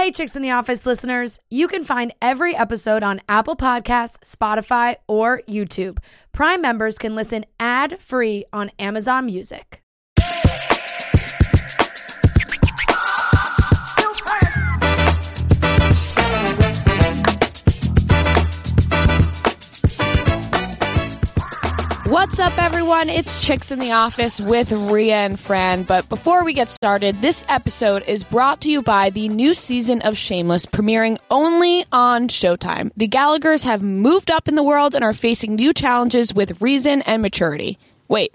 Hey, Chicks in the Office listeners, you can find every episode on Apple Podcasts, Spotify, or YouTube. Prime members can listen ad free on Amazon Music. What's up, everyone? It's Chicks in the Office with Ria and Fran. But before we get started, this episode is brought to you by the new season of Shameless, premiering only on Showtime. The Gallaghers have moved up in the world and are facing new challenges with reason and maturity. Wait.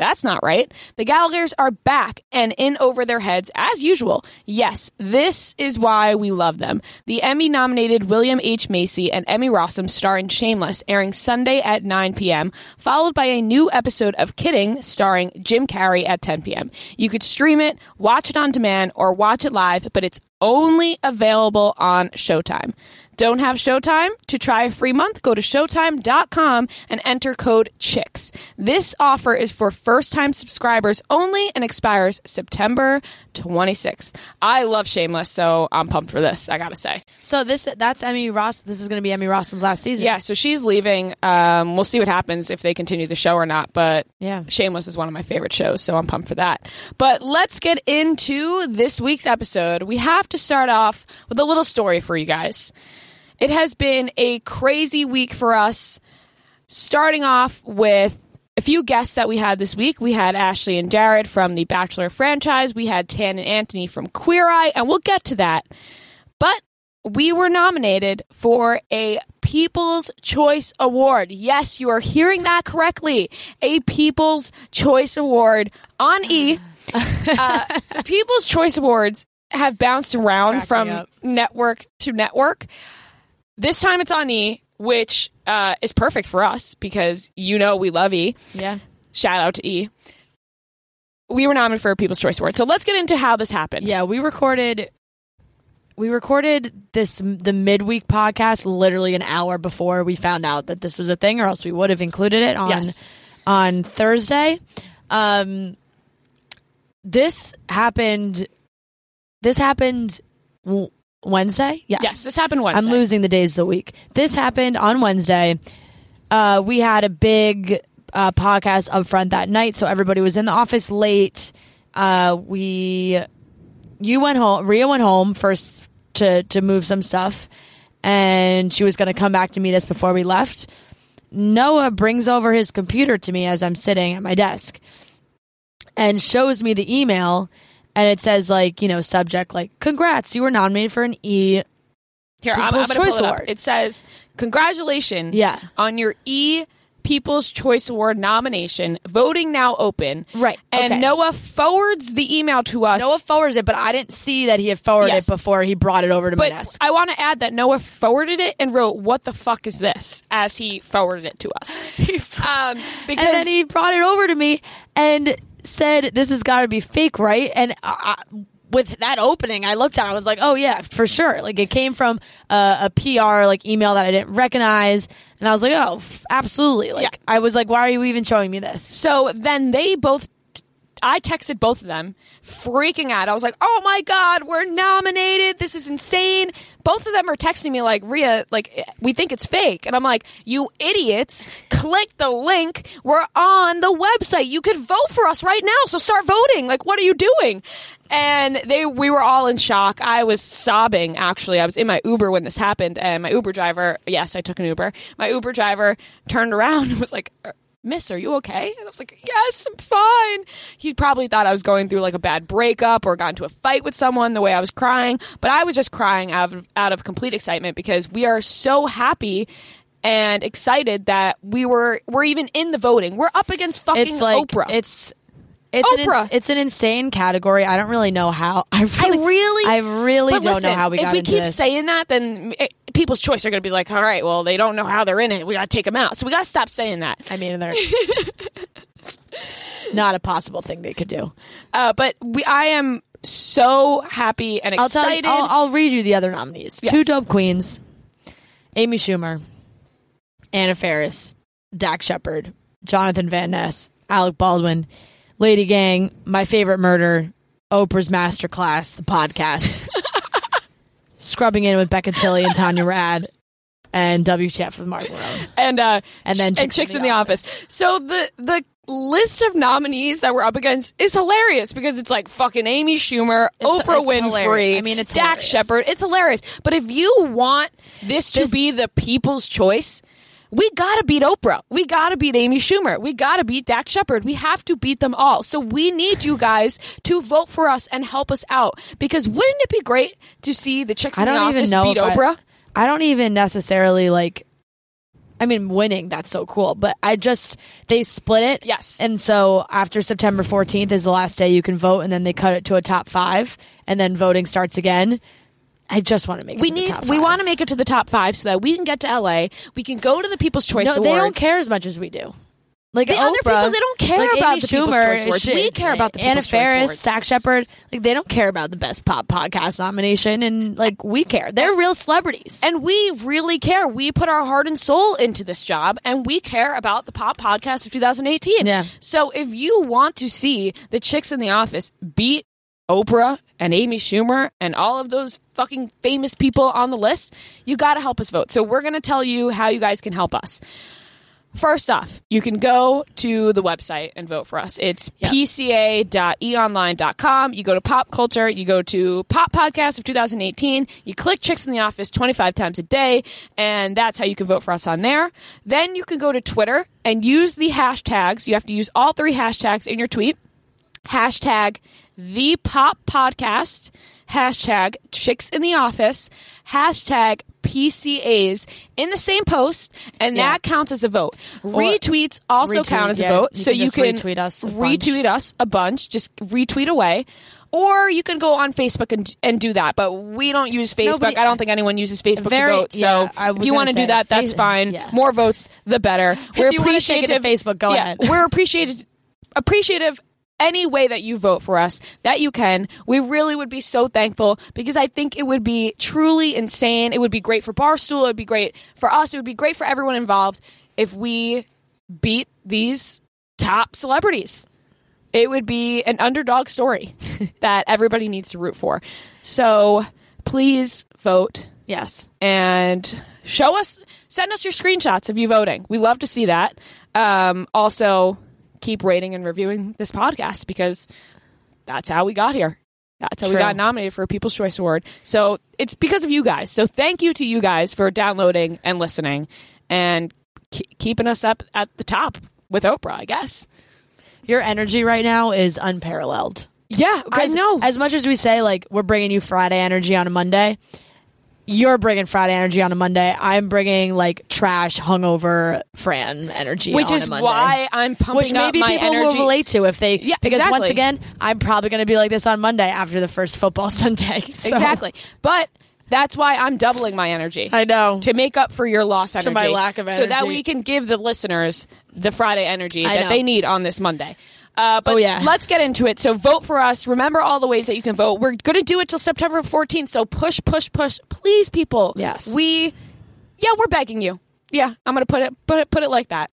That's not right. The Gallaghers are back and in over their heads as usual. Yes, this is why we love them. The Emmy nominated William H. Macy and Emmy Rossum star in Shameless, airing Sunday at 9 p.m., followed by a new episode of Kidding starring Jim Carrey at 10 p.m. You could stream it, watch it on demand, or watch it live, but it's only available on Showtime. Don't have Showtime? To try a free month, go to Showtime.com and enter code CHICKS. This offer is for first time subscribers only and expires September 26th. I love Shameless, so I'm pumped for this, I gotta say. So this that's Emmy Ross. This is going to be Emmy Rossum's last season. Yeah, so she's leaving. Um, we'll see what happens if they continue the show or not, but Yeah. Shameless is one of my favorite shows, so I'm pumped for that. But let's get into this week's episode. We have to start off with a little story for you guys. It has been a crazy week for us, starting off with a few guests that we had this week. We had Ashley and Jared from the Bachelor franchise. We had Tan and Anthony from Queer Eye, and we'll get to that. But we were nominated for a People's Choice Award. Yes, you are hearing that correctly. A People's Choice Award on E. Uh, People's Choice Awards have bounced around from up. network to network. This time it's on E, which uh, is perfect for us because you know we love E. Yeah. Shout out to E. We were nominated for a People's Choice Award. So let's get into how this happened. Yeah, we recorded we recorded this the midweek podcast literally an hour before we found out that this was a thing or else we would have included it on Yes. on Thursday. Um this happened this happened Wednesday? Yes. Yes, this happened Wednesday. I'm losing the days of the week. This happened on Wednesday. Uh, we had a big uh, podcast up front that night, so everybody was in the office late. Uh, we, you went home. Ria went home first to to move some stuff, and she was going to come back to meet us before we left. Noah brings over his computer to me as I'm sitting at my desk, and shows me the email. And it says like you know subject like congrats you were nominated for an E Here, I'm, I'm to pull Choice it up. Award. It says, "Congratulations, Yeah. on your E People's Choice Award nomination. Voting now open." Right, And okay. Noah forwards the email to us. Noah forwards it, but I didn't see that he had forwarded Yes. it before he brought it over to my desk. I want to add that Noah forwarded it and wrote, "What the fuck is this?" as he forwarded it to us. um, because and then he brought it over to me and said, "This has got to be fake, right?" And I, with that opening, I looked at, it, I was like, "Oh yeah, for sure!" Like it came from uh, a PR like email that I didn't recognize, and I was like, "Oh, f- absolutely!" Like Yeah. I was like, "Why are you even showing me this?" So then they both, I texted both of them, freaking out. I was like, oh my God, we're nominated. This is insane. Both of them are texting me like, Ria, like, we think it's fake. And I'm like, you idiots, click the link. We're on the website. You could vote for us right now. So start voting. Like, what are you doing? And they, we were all in shock. I was sobbing, actually. I was in my Uber when this happened, and my Uber driver, yes, I took an Uber. My Uber driver turned around and was like, Miss, are you okay? And I was like, Yes, I'm fine. He probably thought I was going through like a bad breakup or got into a fight with someone the way I was crying. But I was just crying out of, out of complete excitement because we are so happy and excited that we were we're even in the voting. We're up against fucking It's like Oprah. it's. It's an, ins- it's an insane category. I don't really know how. I really, really- I really don't listen, know how we got. Into this. If we into keep this. saying that, then eh, People's Choice are going to be like, all right, well, they don't know how they're in it. We got to take them out. So we got to stop saying that. I mean, they're not a possible thing they could do. Uh, but we, I am so happy and I'll tell you. excited. I'll, I'll read you the other nominees. Yes. Two dope queens: Amy Schumer, Anna Faris, Dax Shepard, Jonathan Van Ness, Alec Baldwin, Lady Gang, My Favorite Murder, Oprah's Masterclass, the podcast, scrubbing in with Becca Tilley and Tanya Rad, and WTF with Mark Malone. and uh, And then and chicks in the office. So the the list of nominees that we're up against is hilarious because it's like fucking Amy Schumer, Oprah it's Winfrey, hilarious. I mean, it's Dax. Shepard. It's hilarious. But if you want this to be the people's choice. We gotta beat Oprah. We gotta beat Amy Schumer. We gotta beat Dax Shepard. We have to beat them all. So we need you guys to vote for us and help us out. Because wouldn't it be great to see the chicks in I don't the office know beat if I- Oprah? I don't even necessarily like. I mean, winning that's so cool, but I just they split it. Yes. and so after September fourteenth is the last day you can vote, and then they cut it to a top five, and then voting starts again. I just want to make it we to the need we want to make it to the top five so that we can get to LA. We can go to the People's Choice No, Awards. they don't care as much as we do. Like The Oprah, other people, they don't care like about Amy the People's Schumer, Choice Awards. shit, We care about the Anna People's Awards. Dax Shepard. Like they don't care about the best pop podcast nomination, and like we care. They're real celebrities. And we really care. We put our heart and soul into this job, and we care about the pop podcast of 2018. Yeah. So if you want to see the chicks in the office beat Oprah and Amy Schumer and all of those fucking famous people on the list, you got to help us vote. So we're going to tell you how you guys can help us. First off, you can go to the website and vote for us. It's Yep. pca.eonline.com. You go to pop culture, you go to pop podcast of 2018, you click chicks in the office 25 times a day, and that's how you can vote for us on there. Then you can go to Twitter and use the hashtags. You have to use all three hashtags in your tweet. Hashtag the pop podcast, hashtag chicks in the office, hashtag PCAs in the same post, and Yeah. that counts as a vote. Retweets also Retweet, count as a vote, You so can you can retweet us a bunch. retweet us a bunch, just retweet away. Or you can go on Facebook and, and do that, but we don't use Facebook. Nobody- I don't think anyone uses Facebook Very- to vote. So yeah, if you want to do that, that's fine. yeah. More votes, the better. We're you wanna take it to appreciative. Facebook, go yeah, ahead. We're appreciative. Appreciative any way that you vote for us that you can. We really would be so thankful because I think it would be truly insane. It would be great for Barstool. It would be great for us. It would be great for everyone involved if we beat these top celebrities. It would be an underdog story that everybody needs to root for. So please vote yes, and show us, send us your screenshots of you voting. We love to see that. Um, also, keep rating and reviewing this podcast because that's how we got here. That's how we got nominated for a People's Choice Award. So it's because of you guys. So thank you to you guys for downloading and listening and ke- keeping us up at the top with Oprah, I guess. your energy right now is unparalleled. Yeah, I know. As much as we say, like, we're bringing you Friday energy on a Monday, you're bringing Friday energy on a Monday. I'm bringing, like, trash, hungover Fran energy which on is a Monday. why I'm pumping Which up maybe my people energy. will relate to if they. Yeah, because exactly. once again, I'm probably going to be like this on Monday after the first football Sunday. So- Exactly. But that's why I'm doubling my energy. I know. to make up for your lost energy. my lack of energy, So that we can give the listeners the Friday energy that they need on this Monday. Uh, but Oh, yeah. let's get into it. So vote for us. Remember all the ways that you can vote. We're going to do it till September 14th. So push, push, push. Please, people. Yes. We, yeah, we're begging you. Yeah, I'm going to put it, put it, put it like that.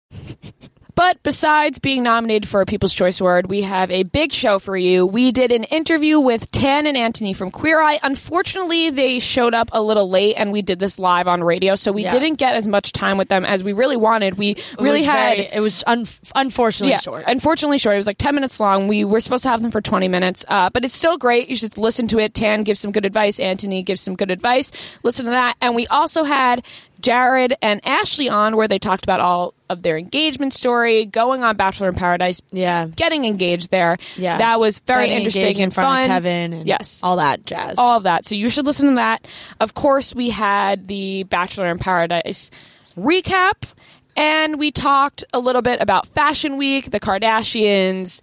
But besides being nominated for a People's Choice Award, we have a big show for you. We did an interview with Tan and Anthony from Queer Eye. Unfortunately, they showed up a little late and we did this live on radio, so we Yeah. didn't get as much time with them as we really wanted. We It really had very- it was un- unfortunately yeah, short. Unfortunately short. It was like 10 minutes long. We were supposed to have them for 20 minutes, uh, but it's still great. You should listen to it. Tan gives some good advice. Anthony gives some good advice. Listen to that. And we also had Jared and Ashley on where they talked about all of their engagement story, going on Bachelor in Paradise, yeah. getting engaged there. Yeah. That was very Getting interesting in and front fun. of Kevin and yes. all that jazz. all of that. So you should listen to that. Of course, we had the Bachelor in Paradise recap, and we talked a little bit about Fashion Week, the Kardashians,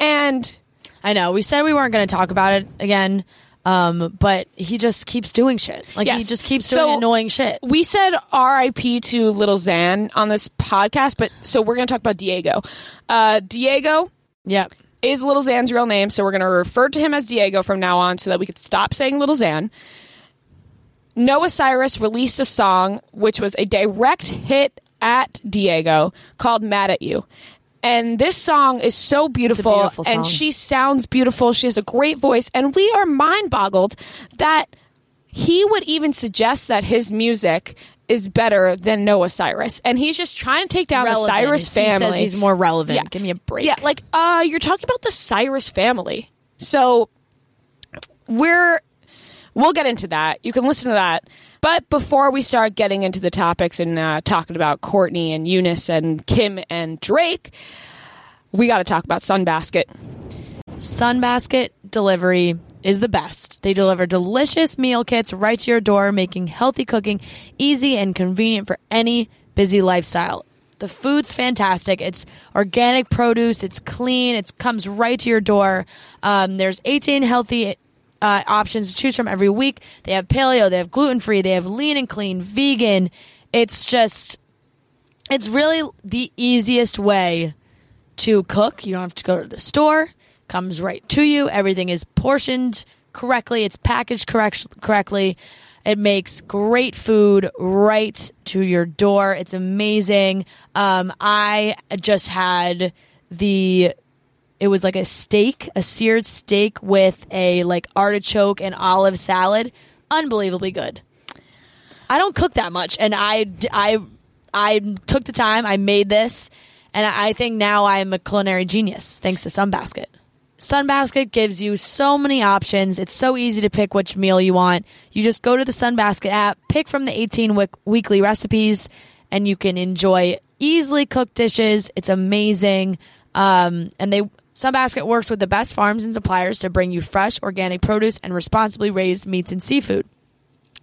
and I know. We said we weren't going to talk about it again, um, but he just keeps doing shit. Like he just keeps doing So- annoying shit. we said RIP to Little Xan on this podcast, but so we're going to talk about Diego. Uh, Diego Yeah. is Little Xan's real name, so we're going to refer to him as Diego from now on so that we could stop saying Little Xan. Noah Cyrus released a song which was a direct hit at Diego called Mad at You. And this song is so beautiful, beautiful and she sounds beautiful. She has a great voice, and we are mind boggled that he would even suggest that his music is better than Noah Cyrus, and he's just trying to take down Relevant. the Cyrus family. He says he's more relevant. Yeah. Give me a break. Yeah, like uh you're talking about the Cyrus family. So we're we'll get into that. You can listen to that. But before we start getting into the topics and uh, talking about Kourtney and Younes and Kim and Drake, we got to talk about Sunbasket. Sunbasket delivery is the best. They deliver delicious meal kits right to your door, making healthy cooking easy and convenient for any busy lifestyle. The food's fantastic. It's organic produce. It's clean. It comes right to your door. Um, there's 18 healthy uh, options to choose from every week. They have paleo. They have gluten free. They have lean and clean, vegan. It's just, it's really the easiest way to cook. You don't have to go to the store. Comes right to you. Everything is portioned correctly. It's packaged correct correctly. It makes great food right to your door. It's amazing. Um, I just had the it was like a steak, a seared steak with a like artichoke and olive salad. Unbelievably good. I don't cook that much, and I I I took the time. I made this, and I think now I'm a culinary genius thanks to Sunbasket. Sunbasket gives you so many options. It's so easy to pick which meal you want. You just go to the Sunbasket app, pick from the 18 week- weekly recipes, and you can enjoy easily cooked dishes. It's amazing. Um, and they Sunbasket works with the best farms and suppliers to bring you fresh, organic produce and responsibly raised meats and seafood.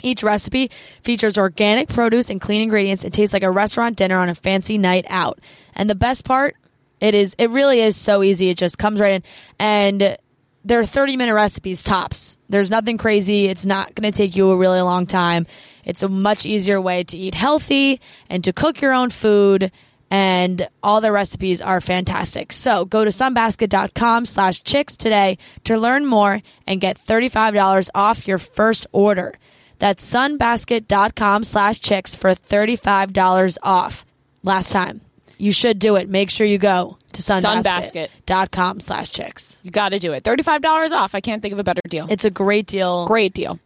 Each recipe features organic produce and clean ingredients. It tastes like a restaurant dinner on a fancy night out. And the best part, it is it really is so easy. It just comes right in and they're 30 minute recipes tops. There's nothing crazy. It's not going to take you a really long time. It's a much easier way to eat healthy and to cook your own food and all the recipes are fantastic. So go to sunbasket.com slash chicks today to learn more and get $35 off your first order. That's sunbasket.com slash chicks for $35 off. Last time. You should do it. Make sure you go to sunbasket.com slash chicks. You got to do it. $35 off. I can't think of a better deal. It's a great deal. Great deal.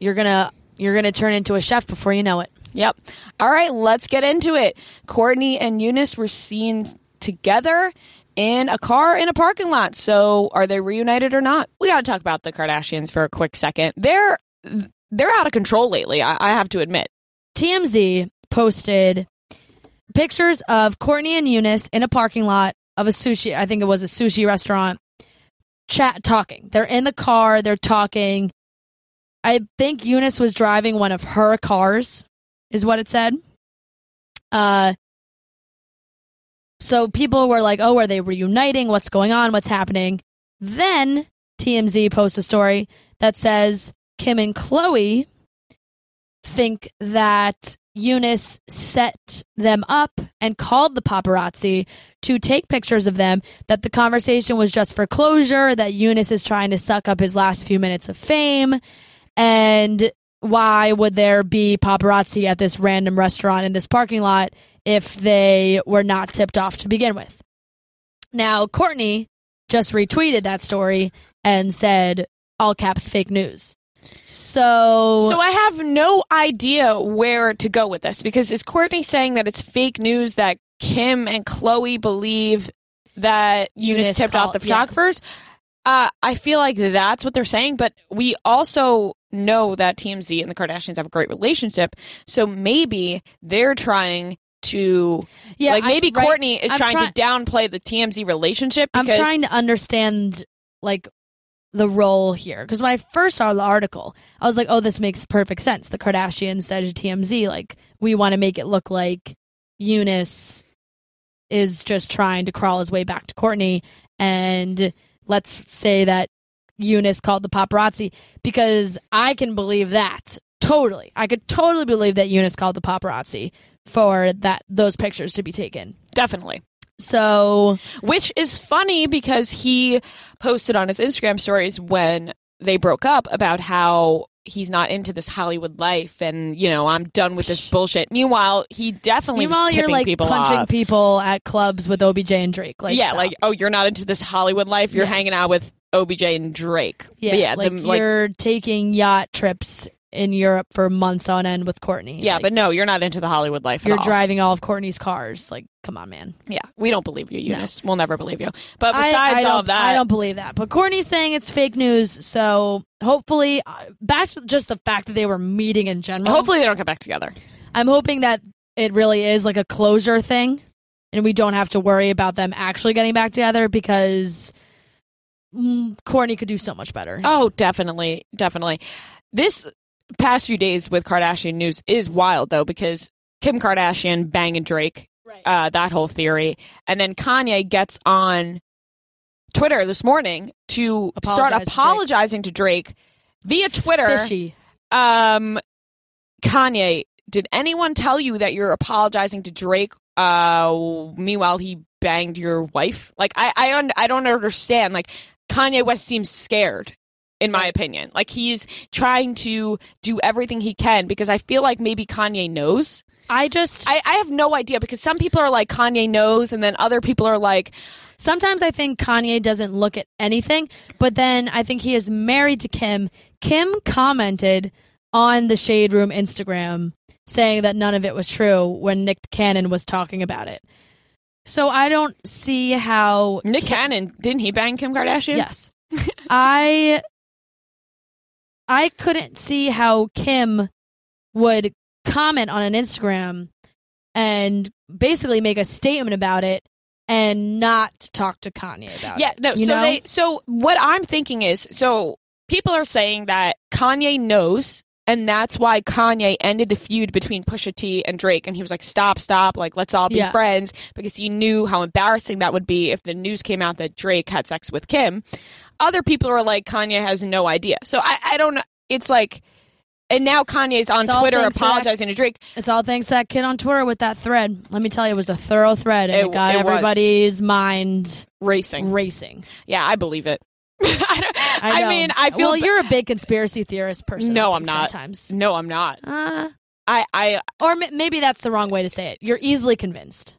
You're gonna you're gonna turn into a chef before you know it. Yep. All right, let's get into it. Kourtney and Younes were seen together in a car in a parking lot. So, are they reunited or not? We got to talk about the Kardashians for a quick second. They're they're out of control lately. I, I have to admit. TMZ posted pictures of Kourtney and Younes in a parking lot of a sushi, I think it was a sushi restaurant, chat talking. They're in the car, they're talking. I think Younes was driving one of her cars, is what it said. Uh, so people were like, oh, are they reuniting? What's going on? What's happening? Then TMZ posts a story that says Kim and Khloe think that Younes set them up and called the paparazzi to take pictures of them, that the conversation was just for closure, that Younes is trying to suck up his last few minutes of fame, and why would there be paparazzi at this random restaurant in this parking lot if they were not tipped off to begin with? Now, Kourtney just retweeted that story and said, all caps fake news. So, So I have no idea where to go with this because is Kourtney saying that it's fake news that Kim and Khloe believe that Younes, Younes tipped off the yeah. photographers? Uh, I feel like that's what they're saying, but we also know that TMZ and the Kardashians have a great relationship. So maybe they're trying to, yeah, like, I- maybe right. Kourtney is I'm trying try- to downplay the TMZ relationship I'm trying to understand like the role here because when I first saw the article, I was like, "Oh, this makes perfect sense." The Kardashians said to TMZ, "Like, we want to make it look like Younes is just trying to crawl his way back to Kourtney, and let's say that Younes called the paparazzi because I can believe that totally. I could totally believe that Younes called the paparazzi for that those pictures to be taken. definitely. So which is funny because he posted on his Instagram stories when they broke up about how he's not into this Hollywood life and you know I'm done with this bullshit. Meanwhile, he definitely Meanwhile, was you're like people punching off. people at clubs with OBJ and Drake. Like, yeah, stop. like oh, you're not into this Hollywood life. You're Yeah. hanging out with OBJ and Drake. yeah, yeah like the- like you're taking yacht trips in Europe for months on end with Kourtney. Yeah, Like, but no, you're not into the Hollywood life. you're at all. driving all of Kourtney's cars. Like, come on, man. Yeah, we don't believe you, No. Younes. We'll never believe you. But besides I, don't, all of that, I don't believe that. But Kourtney's saying it's fake news. So hopefully, uh, back to just the fact that they were meeting in general. hopefully they don't get back together. I'm hoping that it really is like a closure thing, and we don't have to worry about them actually getting back together because Kourtney could do so much better. Oh, definitely, definitely. This past few days with Kardashian news is wild though because Kim Kardashian banging Drake, Right. uh, that whole theory, and then Kanye gets on Twitter this morning to start Apologize to Drake. apologizing to Drake via Twitter. Fishy. Um, Kanye, did anyone tell you that you're apologizing to Drake? Uh, meanwhile, he banged your wife. Like, I, I, un- I don't understand. Like, Kanye West seems scared, in my opinion. Like, he's trying to do everything he can because I feel like maybe Kanye knows. I just I, I have no idea because some people are like Kanye knows, and then other people are like, sometimes I think Kanye doesn't look at anything, but then I think he is married to Kim. Kim commented on the Shade Room Instagram saying that none of it was true when Nick Cannon was talking about it. So I don't see how Nick Cannon didn't he bang Kim Kardashian? Yes. I I couldn't see how Kim would comment on an Instagram and basically make a statement about it and not talk to Kanye about Yeah, it. Yeah, no. So know? they so what I'm thinking is so people are saying that Kanye knows and that's why Kanye ended the feud between Pusha T and Drake and he was like stop stop like let's all be Yeah. friends because he knew how embarrassing that would be if the news came out that Drake had sex with Kim. Other people are like Kanye has no idea. So I I don't know it's like and now Kanye's on Twitter to that- apologizing to Drake. It's all thanks to that kid on Twitter with that thread. Let me tell you, it was a thorough thread and it, It- got it was. everybody's mind Racing. racing. Yeah, I believe it. I, don't- I, I mean, I feel well. You're a big conspiracy theorist person. No, I'm not. Sometimes, No, I'm not. uh, I I or m- maybe that's the wrong way to say it. You're easily convinced.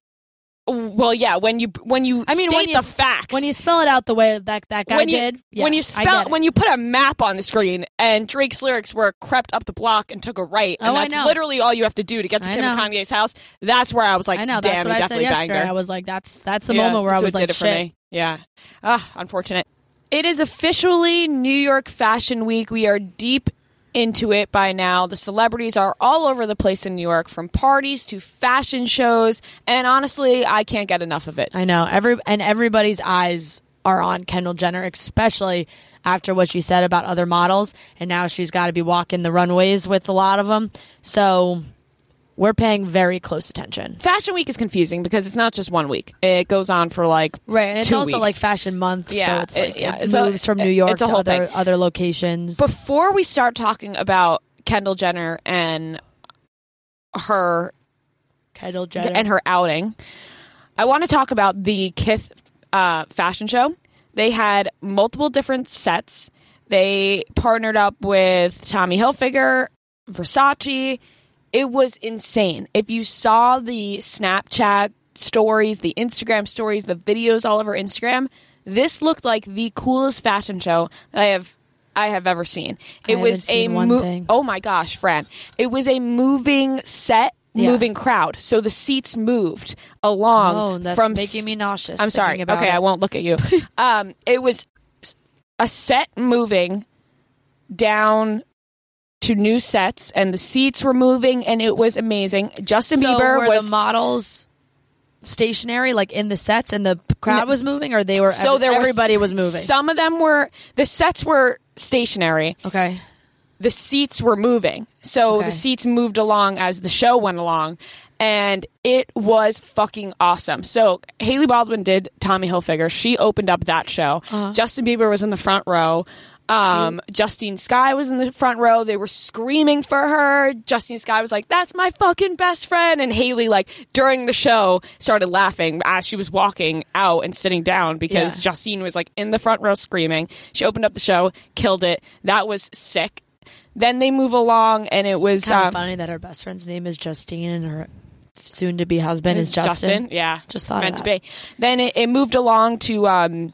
Well, yeah. When you when you I mean, state when you the facts, When you spell it out the way that that guy when you did, yeah, when you spell it. when you put a map on the screen and Drake's lyrics were crept up the block and took a right, and Oh, that's literally all you have to do to get to Kim. Kanye's house. That's where I was like, I know damn, that's what I said yesterday. her. I was like, that's that's the Yeah, moment where I was like, did it for shit. me. Yeah, ah, unfortunate. It is officially New York Fashion Week. We are deep into it by now. The celebrities are all over the place in New York, from parties to fashion shows, and honestly, I can't get enough of it. I know every and everybody's eyes are on Kendall Jenner, especially after what she said about other models, and now she's got to be walking the runways with a lot of them. So we're paying very close attention. Fashion Week is confusing because it's not just one week. It goes on for like Right, and it's also weeks. like Fashion Month, Yeah, so it's it- yeah, it a- moves from New York to other thing. other locations. before we start talking about Kendall Jenner and her Kendall Jenner and her outing, I want to talk about the Kith uh, fashion show. They had multiple different sets. They partnered up with Tommy Hilfiger, Versace. It was insane. If you saw the Snapchat stories, the Instagram stories, the videos all over Instagram, this looked like the coolest fashion show that I have I have ever seen. It haven't was a mo- oh my gosh, Fran! It was a moving set, Yeah. moving crowd. So the seats moved along Oh, that's from making me nauseous. I'm sorry. about Okay, it. I won't look at you. um, it was a set moving down to new sets, and the seats were moving, and it was amazing. Justin So Bieber were was the models stationary, like in the sets, and the crowd was moving, or they were. so there was- everybody was moving. Some of them were the sets were stationary. okay, the seats were moving. So Okay. the seats moved along as the show went along. And it was fucking awesome. So Hailey Baldwin did Tommy Hilfiger. She opened up that show. Uh-huh. Justin Bieber was in the front row. Um, Justine Skye was in the front row. They were screaming for her. Justine Skye was like, "That's my fucking best friend." And Hailey, like during the show, started laughing as she was walking out and sitting down because Yeah. Justine was like in the front row screaming. She opened up the show, killed it. That was sick. Then they move along, and it was kind of um, funny that her best friend's name is Justine and her soon-to-be husband is Justin. Yeah, Just thought of meant to that. be. Then it, it moved along to um,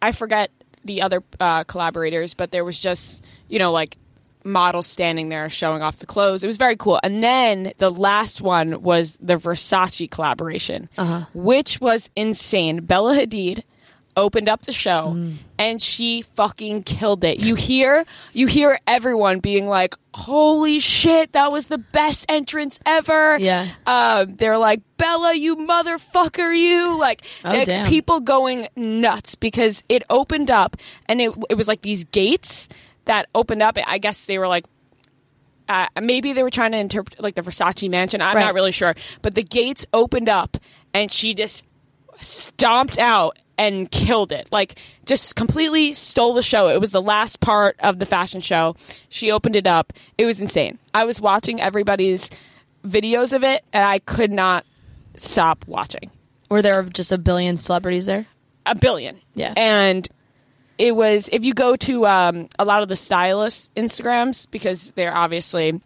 I forget the other uh, collaborators, but there was just you know like models standing there showing off the clothes. It was very cool. And then the last one was the Versace collaboration, which was insane. Bella Hadid opened up the show and she fucking killed it. You hear you hear everyone being like, "Holy shit, that was the best entrance ever." Yeah. Um, they're like, "Bella, you motherfucker, you." Like Oh, like, people going nuts because it opened up and it it was like these gates that opened up. I guess they were like uh, maybe they were trying to interpret like the Versace mansion. I'm Right. not really sure, but the gates opened up and she just stomped out and killed it. Like just completely stole the show. It was the last part of the fashion show. She opened it up. It was insane. I was watching everybody's videos of it and I could not stop watching. Were there just a billion celebrities there? A billion. Yeah. And it was if you go to um, a lot of the stylists Instagrams because they're obviously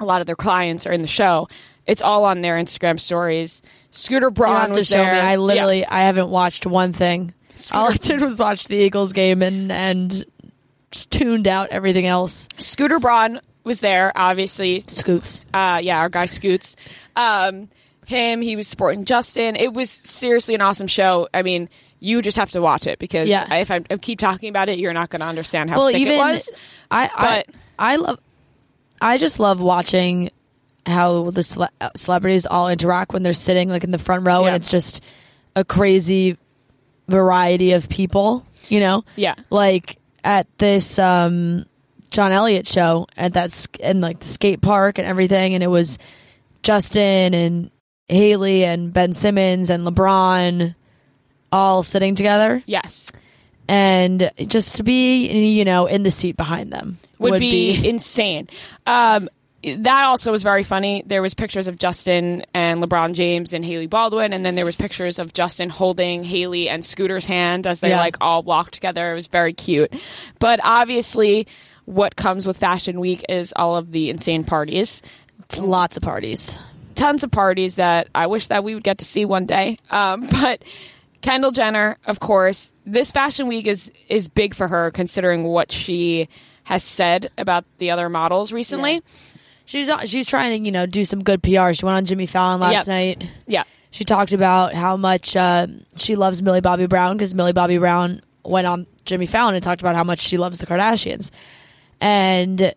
a lot of their clients are in the show. It's all on their Instagram stories. Scooter You Braun have to was show me. there. I Yeah. literally, I haven't watched one thing. All I did was watch the Eagles game and and tuned out everything else. Scooter Braun was there. Obviously, Scoots. uh, yeah, our guy Scoots. Um, him, he was supporting Justin. It was seriously an awesome show. I mean, you just have to watch it because Yeah. if I, I keep talking about it, you're not going to understand how well, sick even it was. I, but- I, I love, I just love watching how the cele- celebrities all interact when they're sitting like in the front row, Yeah. and it's just a crazy variety of people. You know, Yeah. like at this um, John Elliott show at that and like the skate park and everything, and it was Justin and Hailey and Ben Simmons and LeBron all sitting together Yes. and just to be you know in the seat behind them would, be, insane. Um, that also was very funny. There was pictures of Justin and LeBron James and Hailey Baldwin, and then there was pictures of Justin holding Hailey and Scooter's hand as they Yeah. like all walked together. It was very cute. But obviously, what comes with Fashion Week is all of the insane parties. lots of parties Tons of parties that I wish that we would get to see one day. Um, but Kendall Jenner, of course, this Fashion Week is is big for her considering what she has said about the other models recently. She's she's trying to you know do some good pr she went on jimmy fallon last Yep. night. Yeah. she talked about how much uh, she loves millie bobby brown because millie bobby brown went on jimmy fallon and talked about how much she loves the kardashians. And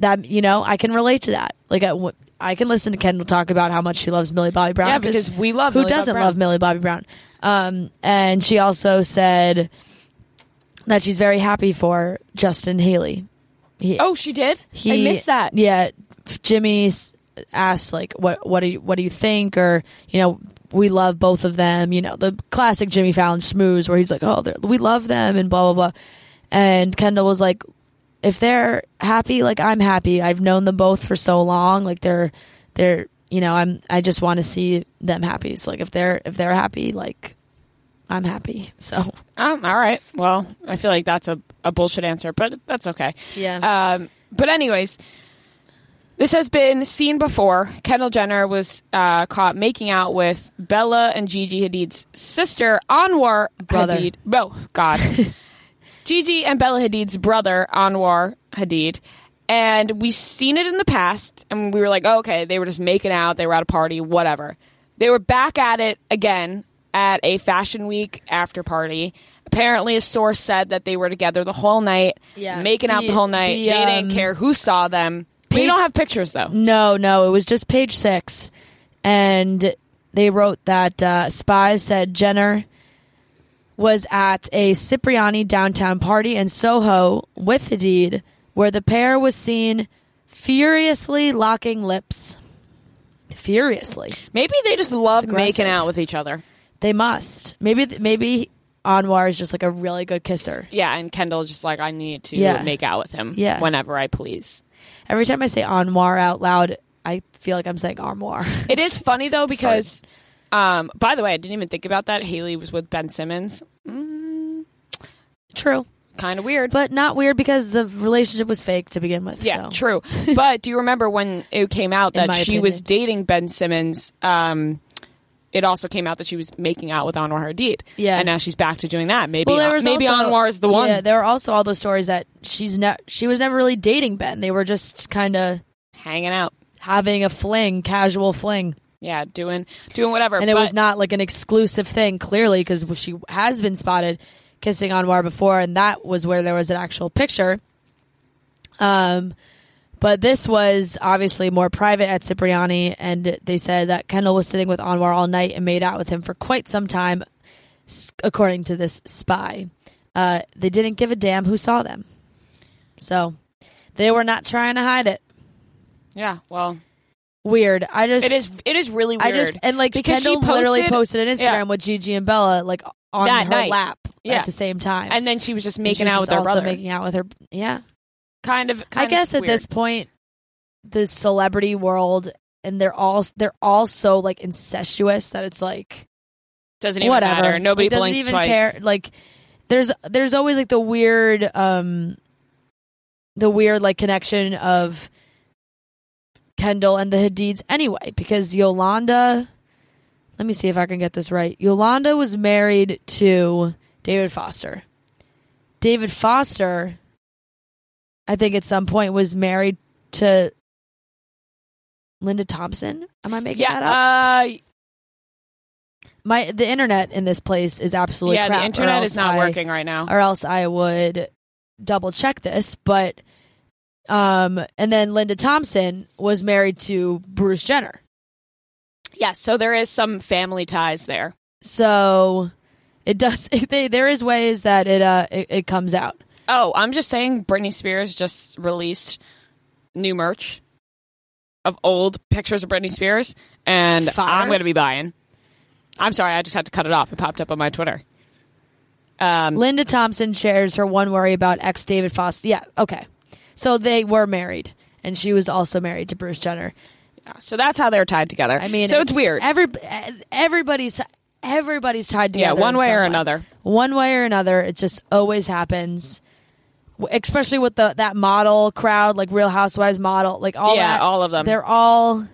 that you know i can relate to that. Like I, I can listen to kendall talk about how much she loves millie bobby brown Yeah, because we love who Millie doesn't love millie bobby brown? Um, and she also said that she's very happy for justin hailey he, Oh, she did. he, I missed that. Yeah, Jimmy asked like, "What what do you what do you think?" Or you know, we love both of them. You know, the classic Jimmy Fallon schmooze where he's like, "Oh, we love them," and blah blah blah. And Kendall was like, "If they're happy, like I'm happy. I've known them both for so long. Like they're they're you know, I'm I just want to see them happy. So like if they're if they're happy, like I'm happy. So Um, all right. Well, I feel like that's a, a bullshit answer, but that's okay. yeah, Um, but anyways, this has been seen before. Kendall Jenner was uh, caught making out with Bella and Gigi Hadid's sister, Anwar Brother. Hadid. Oh God, Gigi and Bella Hadid's brother, Anwar Hadid. And we've seen it in the past, and we were like, oh, okay, they were just making out, they were at a party, whatever. They were back at it again at a Fashion Week after party. Apparently, a source said that they were together the whole night, Yeah. making out The- the whole night. the, they didn't um, care who saw them. We don't have pictures though. No, no, it was just page six. And they wrote that uh, spies said Jenner was at a Cipriani downtown party in Soho with Hadid, where the pair was seen furiously locking lips. Furiously. Maybe they just love aggressive. making out with each other. They must. Maybe maybe Anwar is just like a really good kisser. Yeah, and Kendall's just like I need to Yeah. make out with him Yeah. whenever I please. Every time I say Anwar out loud, I feel like I'm saying armoire. It is funny though because, um, by the way, I didn't even think about that. Hailey was with Ben Simmons. True. Kind of weird. But not weird because the relationship was fake to begin with. Yeah, so. true. but do you remember when it came out In that my she was dating Ben Simmons? Um, it also came out that she was making out with Anwar Hadid. Yeah. and now she's back to doing that. Maybe Well, there was maybe also, Anwar is the one Yeah, there were also all those stories that she's ne- she was never really dating Ben. They were just kind of hanging out. having a fling, casual fling, Yeah, doing doing whatever. and it was not like an exclusive thing. Clearly, because she has been spotted kissing Anwar before, and that was where there was an actual picture. Um, but this was obviously more private at Cipriani, and they said that Kendall was sitting with Anwar all night and made out with him for quite some time, according to this spy. Uh, they didn't give a damn who saw them, so they were not trying to hide it. yeah. Well, Weird. I just it is it is really weird. I just and like Because she Kendall literally posted- posted an Instagram yeah. with Gigi and Bella like on That her night. lap Yeah. at the same time. and then she was just making was out just with her brother. making out with her. Yeah, kind of. I guess of at this point, the celebrity world and they're all they're all so like incestuous that it's like doesn't even whatever. matter. Nobody Like, blinks even twice. care. Like there's there's always like the weird um the weird like connection of Kendall and the Hadids anyway because Yolanda let me see if I can get this right. Yolanda was married to David Foster. David Foster I think at some point was married to Linda Thompson. Am I making that up? Uh, My the internet in this place is absolutely yeah. crap, The internet is not I- working right now. or else I would double check this. But um, and then Linda Thompson was married to Bruce Jenner, Yes, so there is some family ties there. so it does. They, there is ways that it uh it, it comes out. Oh, I'm just saying Britney Spears just released new merch of old pictures of Britney Spears, and Fire. I'm going to be buying. I'm sorry, I just had to cut it off. It popped up on my Twitter. Um, Linda Thompson shares her one worry about ex David Foster. Yeah, okay. So they were married, and she was also married to Bruce Jenner. yeah, so that's how they're tied together. I mean, so it's, weird. Every everybody's everybody's tied together. yeah, one way or another. One way or another, it just always happens. Especially with the that model crowd, like Real Housewives model, like all Yeah, that. all of them. They're all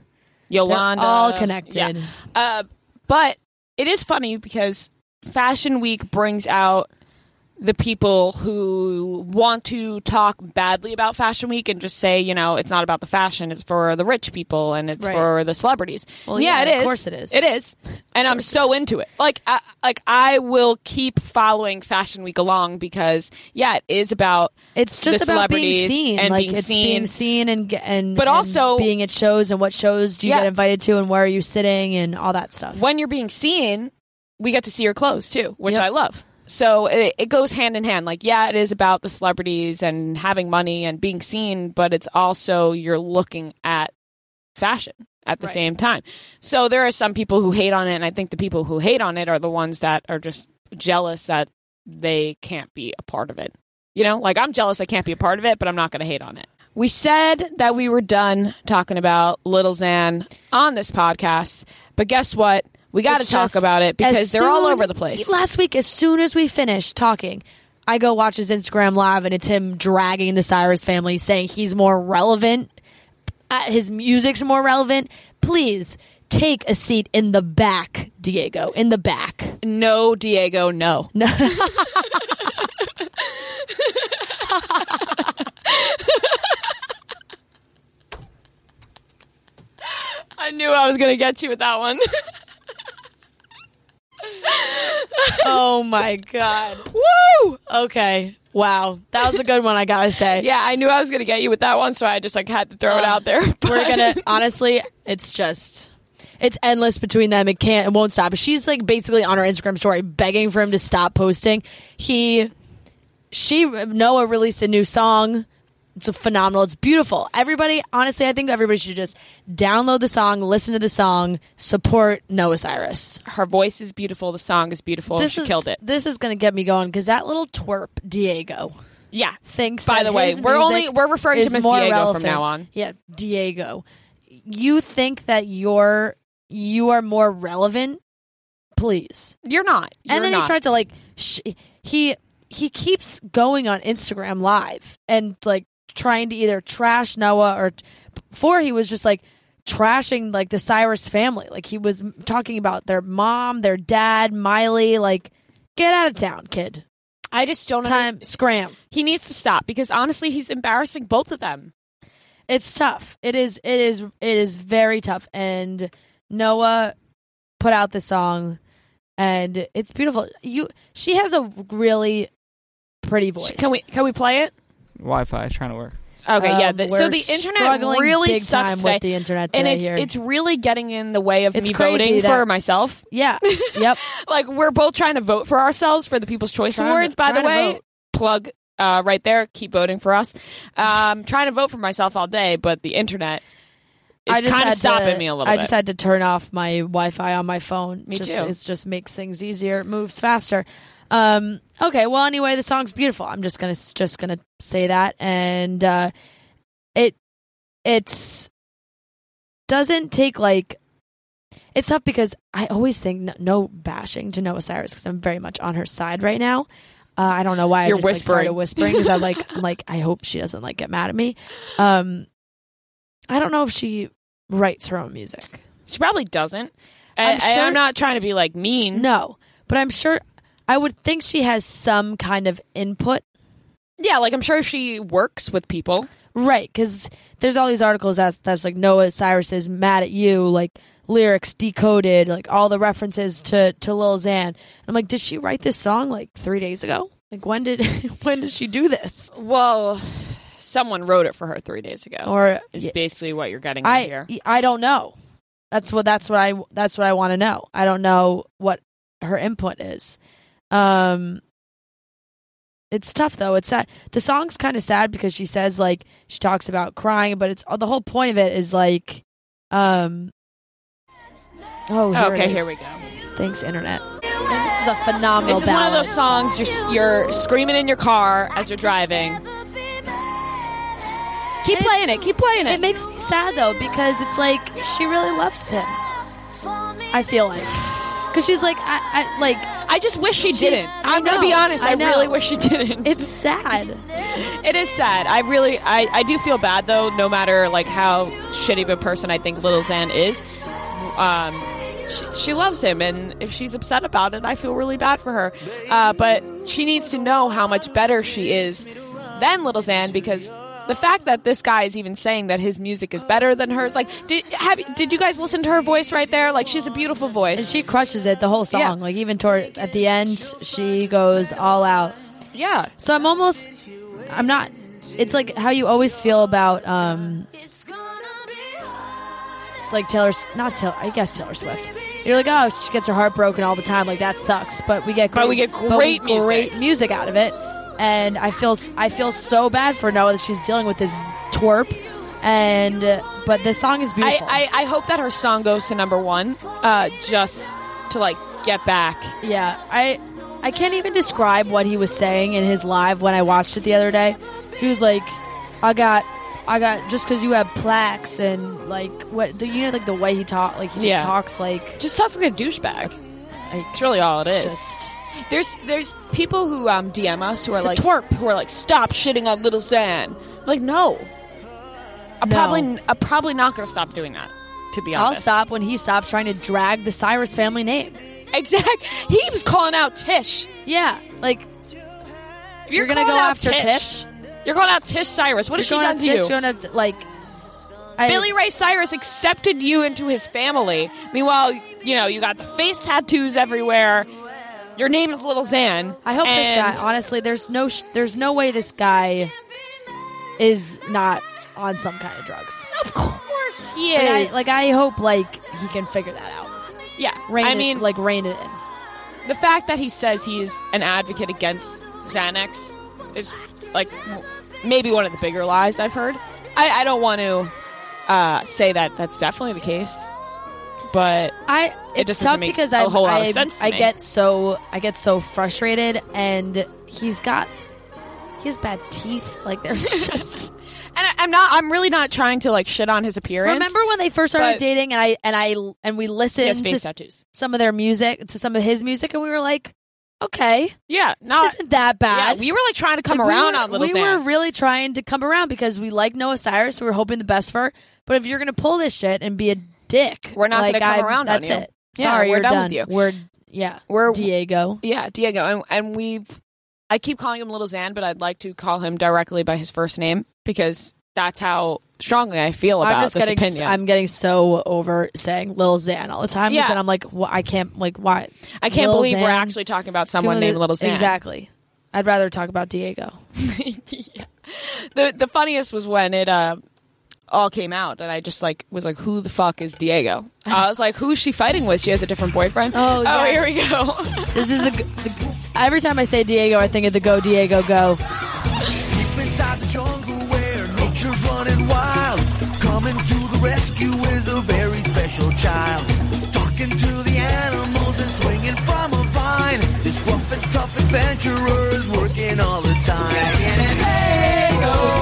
Yolanda, they're all connected. Yeah. Uh, but it is funny because Fashion Week brings out the people who want to talk badly about Fashion Week and just say, you know, it's not about the fashion, it's for the rich people and it's Right. for the celebrities. Well, yeah, yeah, it of is. course it is. It is. And I'm so into it. Like, I, like I will keep following Fashion Week along because, yeah, it is about It's just about being seen, and like being it's seen. being seen and and But and also- being at shows and what shows do you Yeah. get invited to and where are you sitting and all that stuff. when you're being seen, we get to see your clothes too, which Yep. I love. So it, it goes hand in hand. Like, yeah, it is about the celebrities and having money and being seen, but it's also you're looking at fashion at the Right. same time. So there are some people who hate on it, and I think the people who hate on it are the ones that are just jealous that they can't be a part of it. You know, like I'm jealous I can't be a part of it, but I'm not going to hate on it. We said that we were done talking about Little Xan on this podcast, but guess what? We got to talk about it because they're all over the place. Last week, as soon as we finished talking, I go watch his Instagram live, and it's him dragging the Cyrus family, saying he's more relevant, uh, his music's more relevant. Please take a seat in the back, Diego. In the back. No, Diego, no. No. I knew I was going to get you with that one. oh my god. Woo! Okay. Wow. That was a good one. I gotta say. Yeah, I knew I was to get you with that one, so I just like had to throw it out there. We're gonna honestly, it's just it's endless between them. It can't it won't stop. She's like basically on her Instagram story begging for him to stop posting. He she Noah released a new song. It's phenomenal. It's beautiful. Everybody, honestly, I think everybody should just download the song, listen to the song, support Noah Cyrus. her voice is beautiful. The song is beautiful. This she is killed it. This is going to get me going because that little twerp Diego Yeah. thinks. By the way, we're only we're referring to is Miss Diego relevant. from now on. Yeah, Diego. You think that you're you are more relevant? Please. You're not. and You're then not. he tried to like sh- he he keeps going on Instagram live and like trying to either trash Noah or before he was just like trashing like the Cyrus family. Like he was talking about their mom, their dad, Miley. Like, get out of town, kid. I just don't know. Time scram. He needs to stop because honestly, he's embarrassing both of them. It's tough. It is. It is. It is very tough. And Noah put out the song, and it's beautiful. You. She has a really pretty voice. Can we can we play it? Wi-Fi is trying to work. Okay, yeah. Um, The, so the internet really big sucks time today. with the internet and it's here. it's really getting in the way of It's me crazy voting that- for myself. yeah. yep. Like we're both trying to vote for ourselves for the People's Choice Trying to- Awards. By the way, vote. plug uh, right there. Keep voting for us. Um, trying to vote for myself all day, but the internet I is just kind had of stopping to- me a little I bit. just had to turn off my Wi-Fi on my phone. Me just, too. It just makes things easier. It moves faster. Um, okay. Well, anyway, the song's beautiful. I'm just gonna just gonna say that, and uh, it it's doesn't take like it's tough because I always think no, no bashing to Noah Cyrus because I'm very much on her side right now. Uh, I don't know why You're I just like, started whispering. whispering because I'm like I'm like I hope she doesn't like get mad at me. Um, I don't know if she writes her own music. she probably doesn't. I'm And, sure- I'm not trying to be like mean. No, but I'm sure I would think she has some kind of input, Yeah, like I'm sure she works with people. right? Because there's all these articles that's that's like Noah Cyrus is mad at you, like lyrics decoded, like all the references to to Lil Xan. I'm like, did she write this song like three days ago? Like when did when did she do this? Well, someone wrote it for her three days ago. Or is basically what you're getting I here. I don't know. That's what that's what I that's what I want to know. I don't know what her input is. Um it's tough though. It's sad. The song's kind of sad because she says like she talks about crying, but it's the whole point of it is like um Oh, here okay, here we go. Thanks internet. And this is a phenomenal This is one of those songs you're you're screaming in your car as you're driving. Keep playing it. Keep playing it. It makes me sad though because it's like she really loves him. I feel like because she's like I, I like I just wish she, She- didn't. I'm gonna be honest. I, I really wish she didn't. it's sad. It is sad. I really, I, I do feel bad though. No matter like how shitty of a person I think Little Xan is, um, she, she loves him, and if she's upset about it, I feel really bad for her. Uh, but she needs to know how much better she is than Little Xan because the fact that this guy is even saying that his music is better than hers, like, did have did you guys listen to her voice right there? Like, she's a beautiful voice, And she crushes it the whole song. Yeah. Like even toward at the end, she goes all out. yeah, So I'm almost, I'm not. It's like how you always feel about um like Taylor, not Taylor, I guess Taylor Swift. You're like, oh, she gets her heart broken all the time. Like that sucks. But we get, But we get great music. great music out of it. And I feel, I feel so bad for Noah that she's dealing with this twerp. And but this song is beautiful. I, I hope that her song goes to number one, uh, just to like get back. Yeah, I I can't even describe what he was saying in his live when I watched it the other day. He was like, "I got, I got just because you have plaques and like what the, you know like the way he talk like he just Yeah. talks like Just talks like a douchebag. like It's really all it is. just There's there's people who um, DM us who are like twerp. who are like stop shitting on Little. I'm like no, I'm No. probably I'm probably not gonna stop doing that. To be honest. I'll honest, stop when he stops trying to drag the Cyrus family name. Exact. He was calling out Tish. Yeah, like If you're, gonna go out after Tish. You're calling out Tish Cyrus. What has she You're going done to you? You're gonna have to, like I, Billy Ray Cyrus accepted you into his family. Meanwhile, you know you got the face tattoos everywhere. Your name is Little Xan. I hope and this guy. Honestly, there's no sh- there's no way this guy is not on some kind of drugs. Of course he Like I, is. like I hope like he can figure that out. yeah. Rein I it, mean, like rein it in. the fact that he says he's an advocate against Xanax is like w- maybe one of the bigger lies I've heard. I, I don't want to uh, say that that's definitely the case, but I It it's just tough make because a I whole lot of I, sense to I me. get so I get so frustrated and he's got he has bad teeth. Like there's just and I, I'm not. I'm really not trying to like shit on his appearance. remember when they first started dating and I and I and we listened to tattoos. some of their music to some of his music and we were like okay, Yeah, this not isn't that yeah. bad. We were like trying to come Like, we around were- on Little We were really trying to come around because we like Noah Cyrus. We were hoping the best for her. But if you're gonna pull this shit and be a dick, We're not like, gonna come I'm- around on That's you. it. Yeah, Sorry, we're you're done with you. We're yeah. We're Diego. yeah, Diego, and and we've. I keep calling him Little Xan, but I'd like to call him directly by his first name because that's how strongly I feel about I'm just this getting. opinion. I'm getting so over saying Lil Xan all the time. Yeah. and I'm like, wh- I can't. Like, why? I can't Lil believe we're Xan. actually talking about someone named Little Xan. Exactly. I'd rather talk about Diego. The the funniest was when it uh, all came out, and I just like was like, "Who the fuck is Diego?" I was like, "Who's she fighting with? She has a different boyfriend." Oh, oh, yes. here we go. This is the, the. Every time I say Diego, I think of the Go Diego Go. Deep inside the jungle where nature's running wild. Coming to the rescue is a very special child. Talking to the animals and swinging from a vine. This rough and tough adventurer is working all the time. Reaching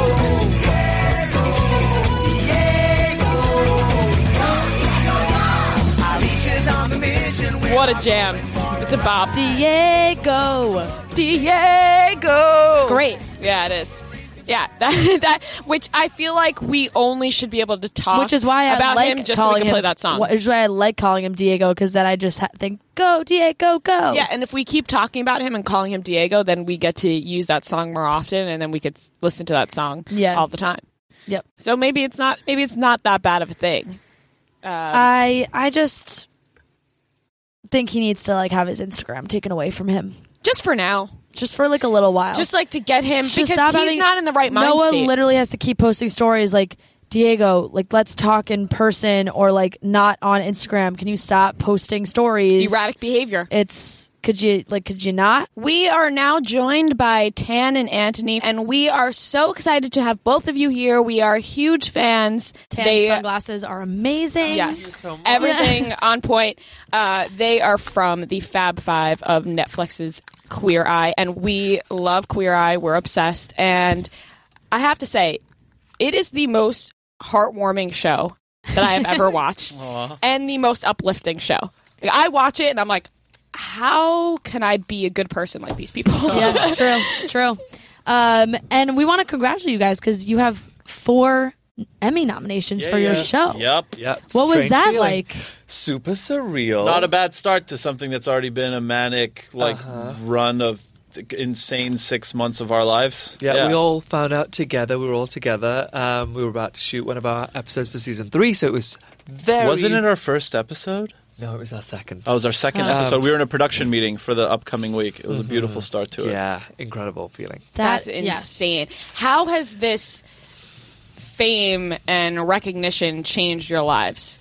what a jam! It's a bop. Diego. Diego. It's great. Yeah, it is. Yeah, that, that which I feel like we only should be able to talk, Which is why I about like him just so we calling can him play that song. Which is why I like calling him Diego because then I just ha- think Go Diego Go. Yeah, and if we keep talking about him and calling him Diego, then we get to use that song more often, and then we could s- listen to that song Yeah. all the time. Yep. So maybe it's not maybe it's not that bad of a thing. I I just think he needs to like have his Instagram taken away from him Just for now, just for like a little while. just like to get him Just because stop he's having- not in the right mind Noah state. literally has to keep posting stories like Diego, like let's talk in person or like not on Instagram. Can you stop posting stories? Erratic behavior. It's could you like could you not? We are now joined by Tan and Anthony, and we are so excited to have both of you here. We are huge fans. Tan They- sunglasses are amazing. Yes, everything on point. Uh, they are from the Fab Five of Netflix's Queer Eye, and we love Queer Eye. We're obsessed, and I have to say, it is the most heartwarming show that I have ever watched, and the most uplifting show. Like, I watch it, and I'm like, how can I be a good person like these people? yeah, true, true. Um, and we want to congratulate you guys because you have four Emmy nominations for your show. Yep. Yep. What was that feeling. like? Super surreal. Not a bad start to something that's already been a manic like Uh-huh. run of insane six months of our lives. Yeah, we all found out together. We were all together. Um, we were about to shoot one of our episodes for season three, so it was very. Wasn't it our first episode? No, it was our second. Oh, it was our second Um, episode. We were in a production meeting for the upcoming week. It was a beautiful start to it. yeah, incredible feeling. That's That- yes. insane. How has this fame and recognition changed your lives?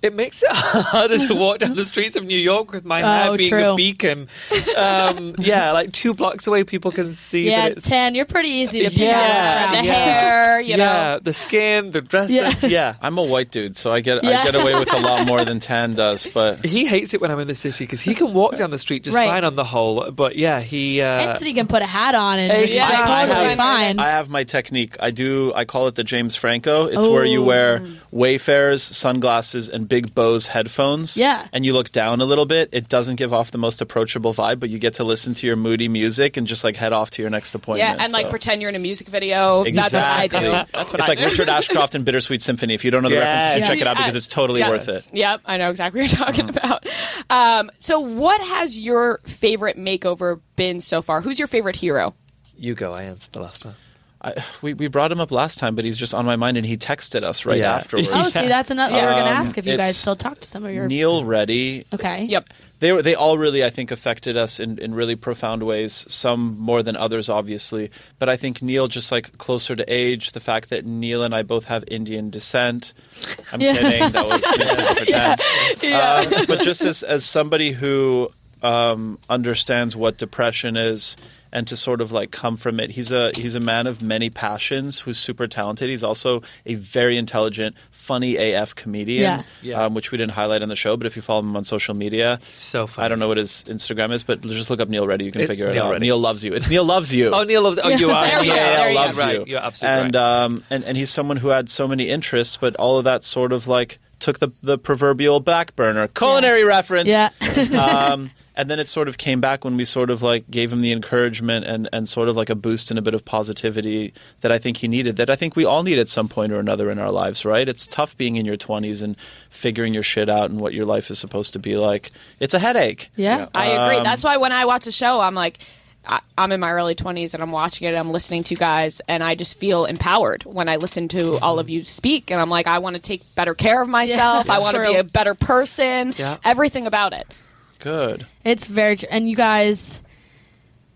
It makes it harder to walk down the streets of New York with my Oh, hair being true. a beacon. Um, yeah, like two blocks away, people can see Yeah, that it's. Tan, you're pretty easy to pick Yeah, out. the yeah. hair, you know. yeah, the skin, the dress. Yeah. Yeah. yeah. I'm a white dude, so I get Yeah. I get away with a lot more than Tan does. But He hates it when I'm in the city because he can walk down the street just Right. fine on the whole. But yeah, he. Uh, Anthony can put a hat on and it's Exactly. totally I have- fine. I have my technique. I do. I call it the James Franco. It's where you wear Wayfarers, sunglasses, and big Bose headphones. Yeah. And you look down a little bit. It doesn't give off the most approachable vibe, but you get to listen to your moody music and just like head off to your next appointment. Yeah, and like So- pretend you're in a music video. That's what I do. Exactly. That's what it's I like do. Richard Ashcroft and Bittersweet Symphony. If you don't know the reference, you Yes. check it out because it's totally Yes. worth it. Yep, I know exactly what you're talking about. Um, so, what has your favorite makeover been so far? Who's your favorite hero? You go. I answered the last one. I, we, we brought him up last time, but he's just on my mind, and he texted us right Yeah. afterwards. oh, see, that's another. We were going to Um, ask if you guys still talk to some of your. Neal Reddy. okay. Yep. They were, they all really I think affected us in, in really profound ways. Some more than others, obviously. But I think Neal just like closer to age. The fact that Neal and I both have Indian descent. I'm Yeah. kidding. That was just to pretend. Um, but just as as somebody who um, understands what depression is and to sort of like come from it. He's a he's a man of many passions who's super talented. He's also a very intelligent, funny AF comedian, Yeah. Yeah. Um, which we didn't highlight on the show. But if you follow him on social media, So funny. I don't know what his Instagram is, but just look up Neal Reddy. You can It's figure it out. Reddy. Neal loves you. It's Neal loves you. Oh, Neal loves. Oh, you are. There yeah, yeah, you loves right. you. You're absolutely and right. um and and he's someone who had so many interests, but all of that sort of like took the the proverbial back burner. Culinary reference. Yeah. um, and then it sort of came back when we sort of like gave him the encouragement and and sort of like a boost and a bit of positivity that I think he needed. That I think we all need at some point or another in our lives, right? It's tough being in your twenties and figuring your shit out and what your life is supposed to be like. It's a headache. Yeah. I agree. Um, That's why when I watch a show, I'm like, I, I'm in my early 20s and I'm watching it. I'm listening to you guys, and I just feel empowered when I listen to all of you speak. And I'm like, I want to take better care of myself. I want to be a better person. Yeah. Everything about it. Good. It's very tr- and you guys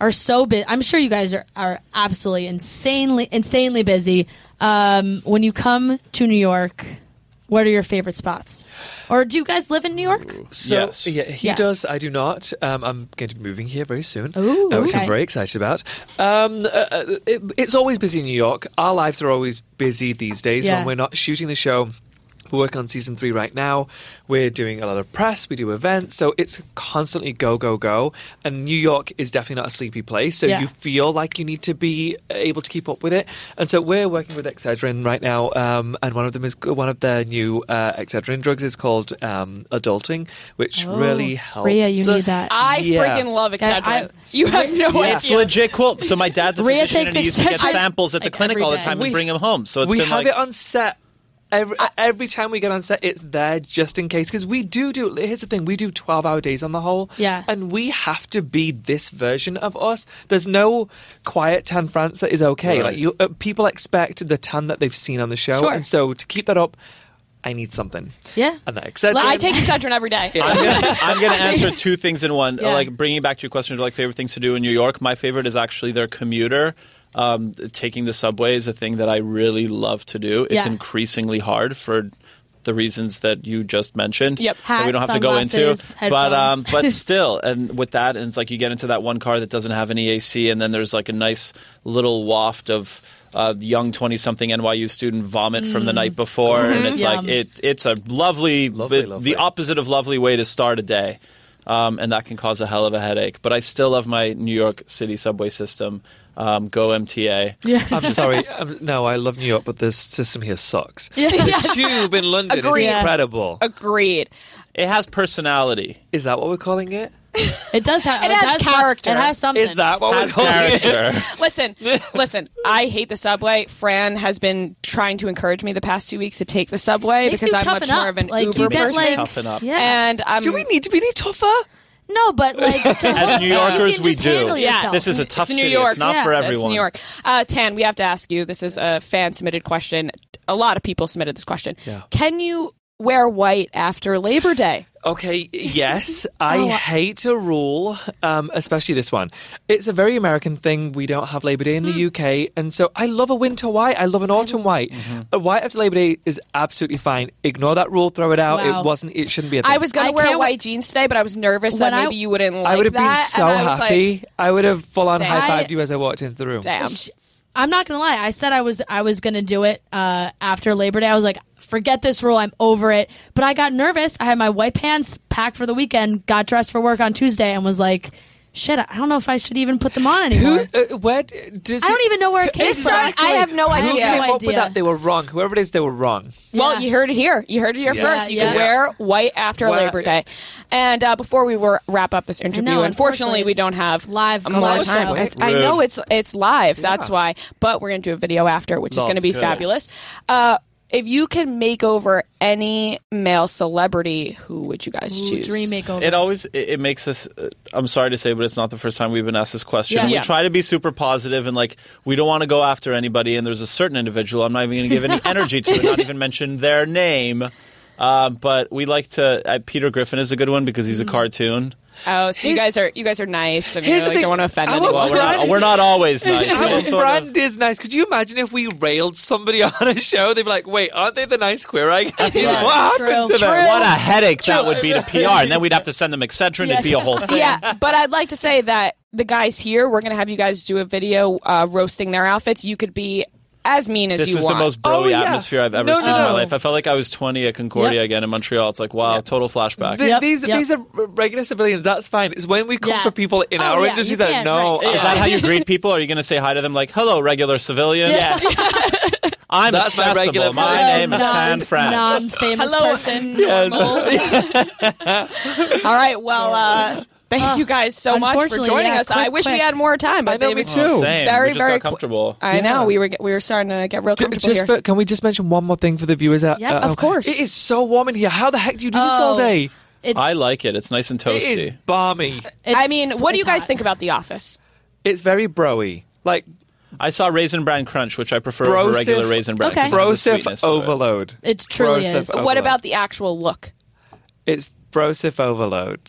are so busy. I'm sure you guys are, are absolutely insanely insanely busy. Um, when you come to New York, what are your favorite spots? Or do you guys live in New York? So Yes. yeah, he Yes. does. I do not. Um, I'm going to be moving here very soon, Ooh, uh, which okay. I'm very excited about. Um, uh, uh, it, it's always busy in New York. Our lives are always busy these days Yeah. when we're not shooting the show. We're working on season three right now. We're doing a lot of press. We do events, so it's constantly go go go. And New York is definitely not a sleepy place, so Yeah. you feel like you need to be able to keep up with it. And so we're working with Excedrin right now, um, and one of them is one of their new uh, Excedrin drugs is called um, adulting, which really helps. Rhea, you need that. I Yeah. freaking love Yeah, Excedrin. I- you have no It's idea. It's legit cool. So my dad's a Rhea physician takes and he used to get samples at the like, clinic all the day. time We- and bring them home. So it's we been have like it on set. Every, every time we get on set, it's there just in case. Because we do do. Here's the thing: we do twelve-hour days on the whole. Yeah. and we have to be this version of us. There's no quiet Tan France that is okay. Right. Like you, uh, people expect the Tan that they've seen on the show, Sure. and so to keep that up, I need something. Yeah. and that Excedrin. Let- I take Excedrin every day. I'm gonna, I'm gonna answer two things in one. Yeah. Like bringing back to your question of like favorite things to do in New York. My favorite is actually their commuter. Um, taking the subway is a thing that I really love to do. It's Yeah. increasingly hard for the reasons that you just mentioned. Yep. that Hat, we don't have to go into. sunglasses, But um, but still, and with that, and it's like you get into that one car that doesn't have any AC, and then there's like a nice little waft of. Uh, young twenty-something NYU student vomit from the night before, and it's like it. It's a lovely, Lovely, the- lovely. the opposite of lovely way to start a day, um, and that can cause a hell of a headache. But I still love my New York City subway system. Um, go MTA. Yeah. I'm sorry. Um, no, I love New York, but this system here sucks. Yeah. The tube in London Agreed. is incredible. Agreed. It has personality. Is that what we're calling it? It does have. It has some- character. It has something. Is that what Has we're calling it? character. Listen, listen. I hate the subway. Fran has been trying to encourage me the past two weeks to take the subway Makes because I'm toughen much more of an Like, Uber you get, person. like- Toughen up. Yeah. And um, Do we need to be any tougher? No, but like As New Yorkers, can we do. Yeah. This is a tough It's New city. York. It's not Yeah, for everyone. It's New York. Uh, Tan, we have to ask you. This is a fan submitted question. A lot of people submitted this question. Yeah. Can you wear white after Labor Day? Okay, yes. I Oh, hate a rule, um, especially this one. It's a very American thing. We don't have Labor Day in Hmm. the UK. And so I love a winter white. I love an autumn white. Mm-hmm. A white after Labor Day is absolutely fine. Ignore that rule, throw it out. Wow. It wasn't, it shouldn't be a thing. I was going to wear white jeans today, but I was nervous that When I- maybe you wouldn't like I would have been that. so and I happy. Like, I would have full on high fived you as I walked into the room. Damn. I'm not gonna lie. I said I was I was gonna do it uh, after Labor Day. I was like, forget this rule. I'm over it. But I got nervous. I had my white pants packed for the weekend. Got dressed for work on Tuesday and was like, shit. I don't know if I should even put them on anymore. Who, uh, where does I don't it- even know where it came This from. I have no idea. Who have came no up with idea. that? They were wrong. Whoever it is, they were wrong. Well, you heard it here. You heard it here Yeah. first. You Yeah, can wear white after Well, Labor Day. And uh, before we were wrap up this interview, know, unfortunately, we don't have live- a live more show. time. It's- I know it's it's live. That's why. But we're gonna do a video after, which is going to be Good. fabulous. Uh, if you could make over any male celebrity, who would you guys Ooh, choose? dream makeover. It always it, it makes us. Uh, I'm sorry to say, but it's not the first time we've been asked this question. Yeah. We Yeah. try to be super positive and like we don't want to go after anybody. And there's a certain individual I'm not even going to give any energy to, and not even mention their name. Um, but we like to. Uh, Peter Griffin is a good one because he's a cartoon. Oh, so you guys are you guys are nice and you Here's know, like, don't want to offend anyone. Well, we're not, brand- we're not always nice. but Our it's sort of- brand is nice. Could you imagine if we railed somebody on a show? They'd be like, "Wait, aren't they the nice queer I guys? What happened True. them?" what a headache that would be to PR, and then we'd have to send them Excedrin. It'd be a whole thing. yeah, but I'd like to say that the guys here, we're going to have you guys do a video uh, roasting their outfits. You could be as mean as This you is the most broy Oh, yeah. atmosphere I've ever No, seen no, in my life. I felt like I was 20 at Concordia Yep. again in Montreal. It's like, wow, Yep. total flashback. Th- Yep, these yep. these are regular civilians. That's fine. It's when we come Yeah. for people in Oh, our yeah, industry that no. right. Is that how you greet people? Are you going to say hi to them like, hello, regular civilian? Yeah. I'm That's my accessible. regular My Hello, name is Tan France. Non-famous Hello, person. normal. All right. Well, uh, Thank Uh, you guys so much for unfortunately, joining yeah, us. I quick, wish we quick. had more time, but I know, they me was too. Oh, same. very, we just very got comfortable. I know we were we were starting to get real Ju- comfortable Just here. for, can we just mention one more thing for the viewers? Out, Yes, at of course. It is so warm in here. How the heck do you do this all Oh, day? It's, I like it. It's nice and toasty. It is toasty. balmy. it's- I mean, what do you it's guys hot. think about The Office? It's very broy. Like I saw Raisin Bran Crunch, which I prefer over Brosif- regular Raisin Bran. Okay. 'cause it has the brosif sweetness to it. overload. It truly Brosif is. overload. What about the actual look? It's brosif overload.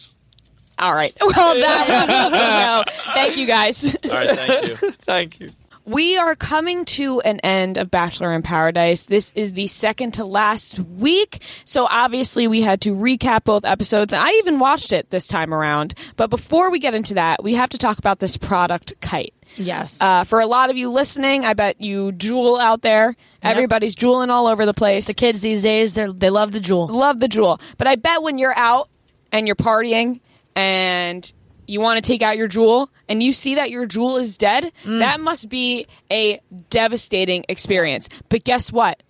All right. Well, that was no. Thank you guys. All right, thank you. Thank you. We are coming to an end of Bachelor in Paradise. This is the second to last week. So obviously we had to recap both episodes. I even watched it this time around. But before we get into that, we have to talk about this product, Kite. Yes. Uh, for a lot of you listening, I bet you Juul out there. Everybody's Juuling all over the place. the kids these days, they they love the Juul. love the Juul. But I bet when you're out and you're partying and you want to take out your Juul and you see that your Juul is dead, mm. that must be a devastating experience. But guess what?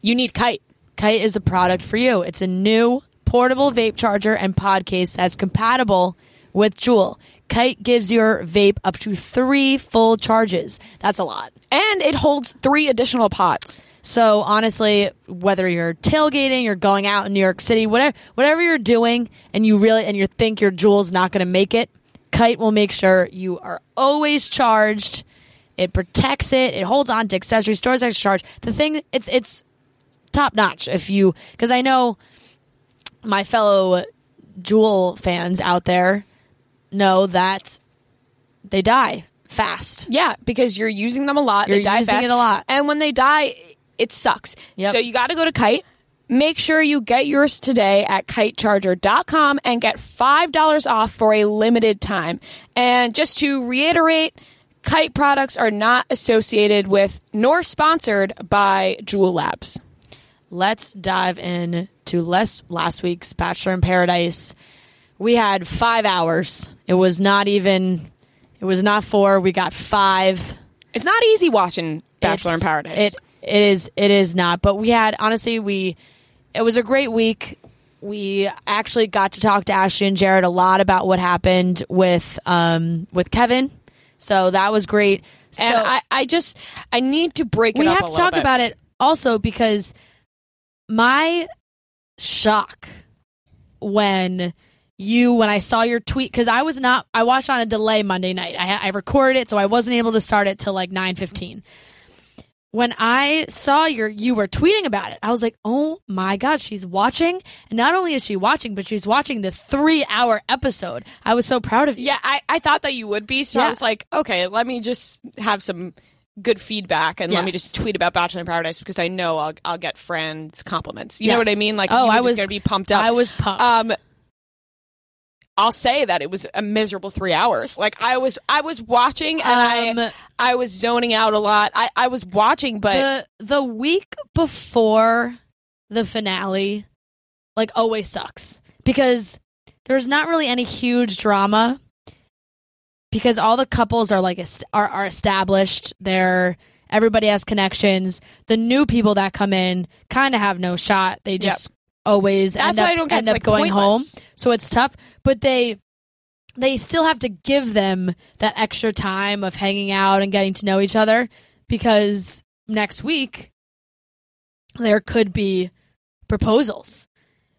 You need kite. Kite is a product for you. It's a new portable vape charger and pod case that's compatible with Juul. Kite gives your vape up to three full charges. That's a lot. And it holds three additional pots. So honestly, whether you're tailgating, you're going out in New York City, whatever whatever you're doing, and you really and you think your Juul's not going to make it, Kite will make sure you are always charged. It protects it. It holds on to accessories, stores extra charge. The thing, it's it's top notch. If you, because I know my fellow Juul fans out there know that they die fast. Yeah, because you're using them a lot. You're they die using fast. it a lot. And when they die, it sucks. Yep. So you got to go to Kite. Make sure you get yours today at kitecharger.com and get $5 off for a limited time. And just to reiterate, Kite products are not associated with nor sponsored by Juul Labs. let's dive in to less last week's Bachelor in Paradise. We had five hours. It was not even. It was not four. We got five. It's not easy watching Bachelor in Paradise. It it is it is not. But we had honestly we. It was a great week. We actually got to talk to Ashley and Jared a lot about what happened with um with Kevin. So that was great. and so, I, I just I need to break it we have to talk bit. about it also because my shock when you when I saw your tweet because I was not I watched on a delay Monday night. I, I recorded it, so I wasn't able to start it till like nine fifteen. When I saw your you were tweeting about it, I was like, "Oh my god, she's watching!" And not only is she watching, but she's watching the three hour episode. I was so proud of you. Yeah, I, I thought that you would be, so I was like, okay, let me just have some good feedback and let me just tweet about Bachelor in Paradise because I know I'll I'll get friends compliments. You know what I mean? Like, Oh, I was- gonna be pumped up. I was pumped. Um, I'll say that it was a miserable three hours. Like I was, I was watching and Um, I, I was zoning out a lot. I, I was watching, but the the week before the finale like always sucks because there's not really any huge drama because all the couples are like are, are established they're everybody has connections the new people that come in kind of have no shot they just always That's end up, I don't get. end It's, up like, going pointless. home so it's tough but they they still have to give them that extra time of hanging out and getting to know each other because next week there could be proposals.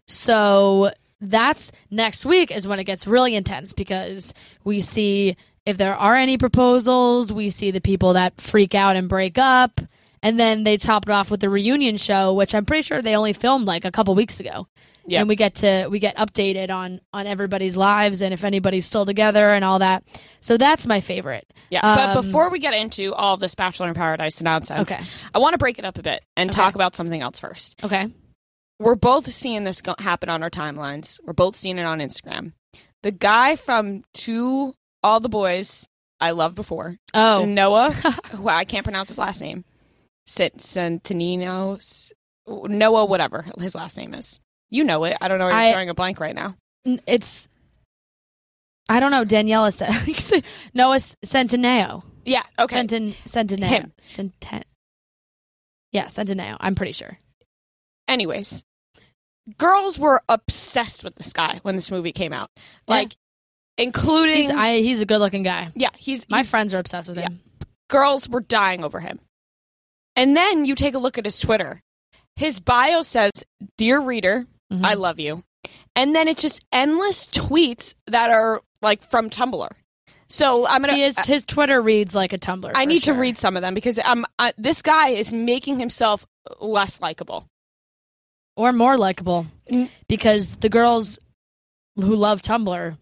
So that's next week is when it gets really intense because we see if there are any proposals, we see the people that freak out and break up, and then they top it off with the reunion show, which I'm pretty sure they only filmed like a couple weeks ago. Yeah. And we get to we get updated on on everybody's lives and if anybody's still together and all that. So that's my favorite. Yeah, but Um, before we get into all this Bachelor in Paradise nonsense, Okay. I want to break it up a bit and Okay. talk about something else first. Okay. We're both seeing this go- happen on our timelines. We're both seeing it on Instagram. The guy from To All the Boys I loved before, Oh. Noah, who I can't pronounce his last name, Sit Centinino, S- Noah, whatever his last name is. You know it. I don't know. I'm drawing a blank right now. It's I don't know. Daniela said Noah Centineo. Yeah. Okay. Centin Centineo. Him. Centen- yeah, Centineo. I'm pretty sure. Anyways, girls were obsessed with this guy when this movie came out. Yeah. Like including He's, I, he's a good looking guy. yeah, he's My he's- friends are obsessed with him. girls were dying over him. And then you take a look at his Twitter. His bio says, "Dear reader, Mhm. I love you." And then it's just endless tweets that are like from Tumblr. So I'm gonna. Is, his Twitter reads like a Tumblr. I need sure. to read some of them because um, uh, this guy is making himself less likable. or more likable because the girls who love Tumblr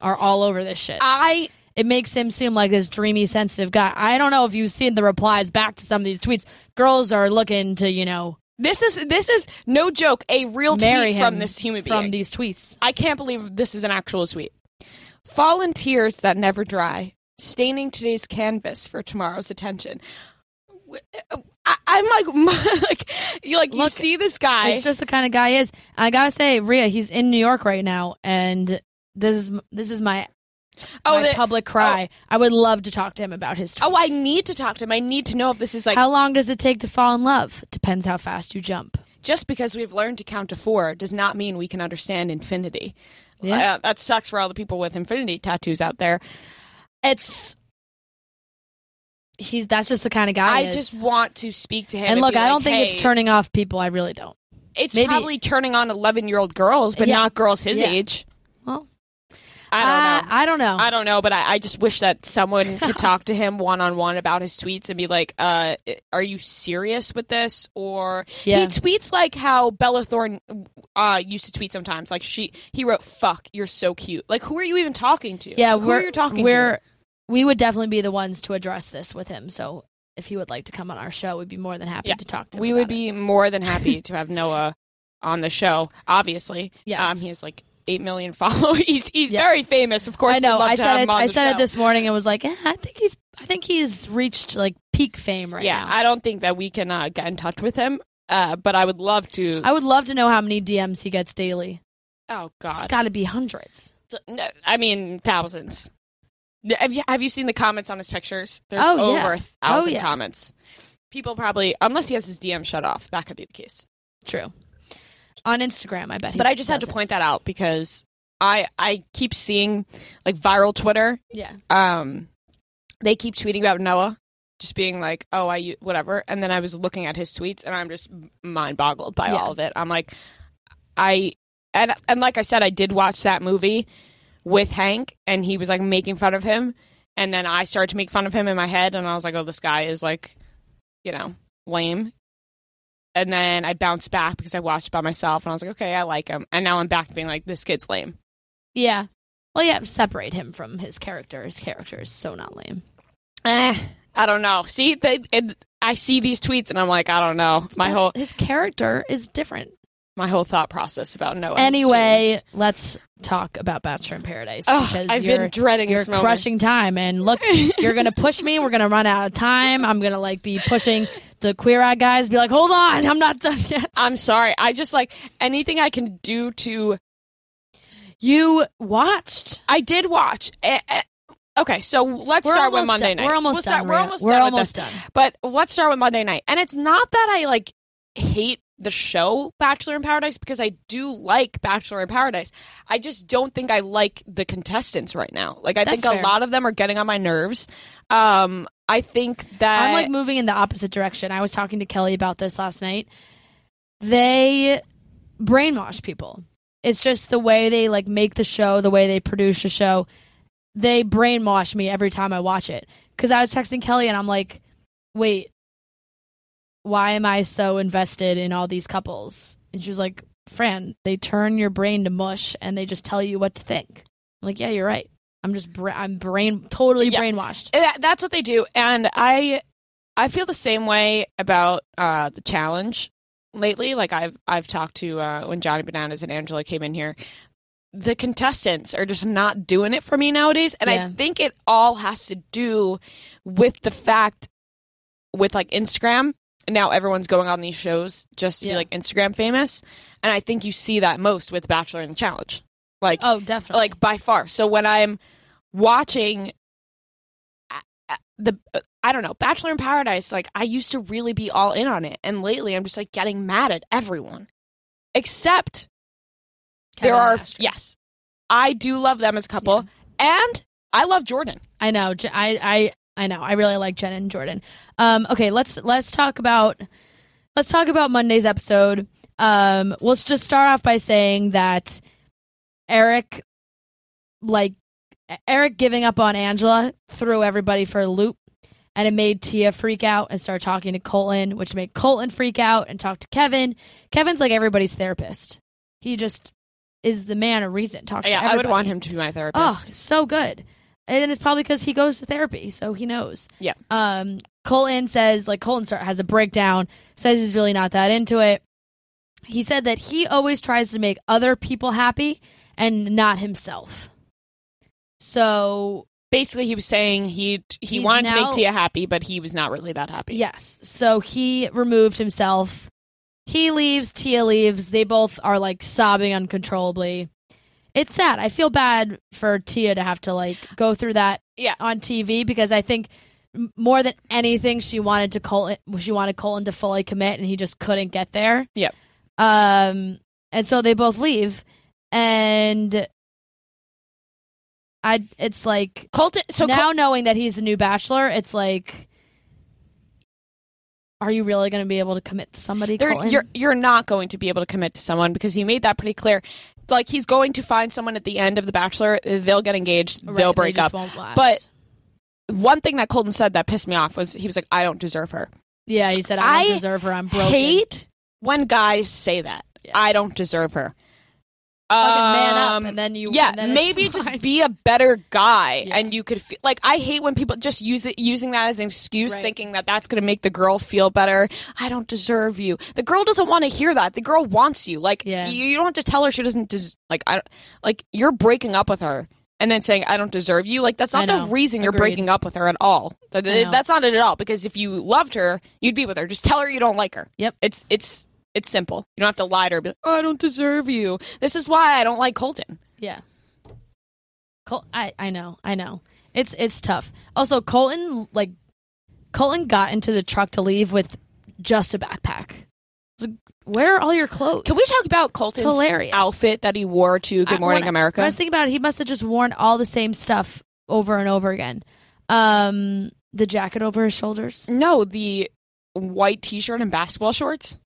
are all over this shit. I it makes him seem like this dreamy, sensitive guy. I don't know if you've seen the replies back to some of these tweets. Girls are looking to, you know, this is this is no joke a real tweet from this human being. from these tweets. I can't believe this is an actual tweet. Fallen tears that never dry, staining today's canvas for tomorrow's attention. I, I'm like, like you like you see this guy. It's just the kind of guy he is. I gotta say, Rhea, he's in New York right now, and this is this is my oh, my the- public cry. I would love to talk to him about his. Tweets. oh, I need to talk to him. I need to know if this is like how long does it take to fall in love? Depends how fast you jump. just because we've learned to count to four does not mean we can understand infinity. Yeah. Uh, that sucks for all the people with infinity tattoos out there. It's he's that's just the kind of guy. I he is. just want to speak to him. and look, be I don't think "Hey, it's turning off people. I really don't. It's maybe- probably turning on eleven-year-old girls, but Yeah. not girls his Yeah. age. I don't uh, know. I don't know. I don't know, but I, I just wish that someone could talk to him one on one about his tweets and be like, uh, "Are you serious with this?" Or Yeah. he tweets like how Bella Thorne uh, used to tweet sometimes. Like she, he wrote, "Fuck, you're so cute." Like, who are you even talking to? yeah, who we're you talking we're to? we would definitely be the ones to address this with him. So if he would like to come on our show, we'd be more than happy Yeah, to talk to him. We would about it. be more than happy to have Noah on the show. Obviously, Yes. um, he has like eight million followers. He's he's Yeah. very famous, of course. I know. I said it. I said show. it this morning and was like, eh, I think he's. I think he's reached like peak fame right yeah, now. I don't think that we can uh, get in touch with him. Uh, but I would love to. I would love to know how many DMs he gets daily. oh God, it's got to be hundreds. no, I mean thousands. Have you have you seen the comments on his pictures? There's Oh, over yeah. a thousand Oh, yeah. comments. People probably, unless he has his DM shut off, that could be the case. True. On Instagram, I bet. But I just had to doesn't. point that out because I I keep seeing like viral Twitter Yeah. um they keep tweeting about Noah just being like oh I whatever and then I was looking at his tweets and I'm just mind boggled by Yeah. all of it I'm like I and and like I said I did watch that movie with Hank and he was like making fun of him and then I started to make fun of him in my head and I was like oh this guy is like you know lame and then I bounced back because I watched it by myself and I was like okay I like him and now I'm back to being like this kid's lame Yeah. Well, yeah. Separate him from his character. His character is so not lame. Eh, I don't know. See, they, it, I see these tweets and I'm like, I don't know. My whole his character is different. My whole thought process about Noah. Anyway, let's talk about Bachelor in Paradise because I've you're been dreading you're crushing time. And look, you're gonna push me. We're gonna run out of time. I'm gonna like be pushing the queer eye guys. Be like, hold on, I'm not done yet. I'm sorry. I just like anything I can do to. You watched. I did watch. Eh, eh, okay, so let's We're start with Monday done. night. We're almost We'll done. start- we're almost We're done almost done. But let's start with Monday night. And it's not that I like hate the show Bachelor in Paradise because I do like Bachelor in Paradise. I just don't think I like the contestants right now. Like I That's think fair. a lot of them are getting on my nerves. Um I think that I'm like moving in the opposite direction. I was talking to Kelly about this last night. They brainwash people. It's just the way they like make the show, the way they produce the show. They brainwash me every time I watch it. Cuz I was texting Kelly and I'm like, "Wait, why am I so invested in all these couples?" And she was like, "Fran, they turn your brain to mush and they just tell you what to think." I'm like, "Yeah, you're right. I'm just bra- I'm brain totally Yeah. brainwashed." That's what they do and i i feel the same way about uh the challenge lately like i've i've talked to uh when johnny bananas and angela came in here the contestants are just not doing it for me nowadays and Yeah. i think it all has to do with the fact with like instagram now everyone's going on these shows just to Yeah. be like instagram famous and i think you see that most with bachelor and the challenge like Oh, definitely. like by far. So when I'm watching uh, uh, the uh, I don't know Bachelor in Paradise, like I used to really be all in on it, and lately I'm just like getting mad at everyone, except there are yes, I do love them as a couple. And I love Jordan. I know. I I I know. I really like Jen and Jordan. Um, okay, let's let's talk about let's talk about Monday's episode. Um, we'll just start off by saying that Eric, like Eric, giving up on Angela threw everybody for a loop, and it made Tia freak out and start talking to Colton, which made Colton freak out and talk to Kevin. Kevin's like everybody's therapist. He just is the man of reason. Talks. Yeah, to I would want him to be my therapist. Oh, so good. And it's probably because he goes to therapy, so he knows. Yeah. Um, Colton says, like, Colton start, has a breakdown, says he's really not that into it. He said that he always tries to make other people happy and not himself. So, Basically, he was saying he he wanted to make Tia happy, but he was not really that happy. yes. So he removed himself. He leaves, Tia leaves. They both are like sobbing uncontrollably. It's sad. I feel bad for Tia to have to like go through that Yeah. on TV because I think more than anything she wanted to Colton she wanted Colton to fully commit and he just couldn't get there. Yep. Um and so they both leave and I it's like Colton. So now Col- knowing that he's the new bachelor, it's like are you really going to be able to commit to somebody? Colton? you're you're not going to be able to commit to someone because he made that pretty clear. Like he's going to find someone at the end of the Bachelor. They'll get engaged. Right, they'll break just up. But one thing that Colton said that pissed me off was he was like, "I don't deserve her." yeah, he said I, I don't deserve her. I'm broken. Hate when guys say that. I don't deserve her. Fucking man up, Um, and then you yeah, and then maybe fine. just be a better guy, Yeah. and you could feel like I hate when people just use it, using that as an excuse, Right. thinking that that's going to make the girl feel better. I don't deserve you. The girl doesn't want to hear that. The girl wants you. Like Yeah. you, you don't have to tell her she doesn't. Des- like I, like you're breaking up with her. And then saying I don't deserve you, like that's not the reason you're Agreed. breaking up with her at all. That- That's not it at all. Because if you loved her, you'd be with her. Just tell her you don't like her. Yep. It's it's it's simple. You don't have to lie to her. Be like, oh, I don't deserve you. This is why I don't like Colton. Yeah. Col- I I know. I know. It's it's tough. Also, Colton like Colton got into the truck to leave with just a backpack. Like, Where are all your clothes? Can we talk about Colton's hilarious. outfit that he wore to Good I- Morning when America? When I was thinking about it, he must have just worn all the same stuff over and over again. Um, the jacket over his shoulders. no, the white T-shirt and basketball shorts.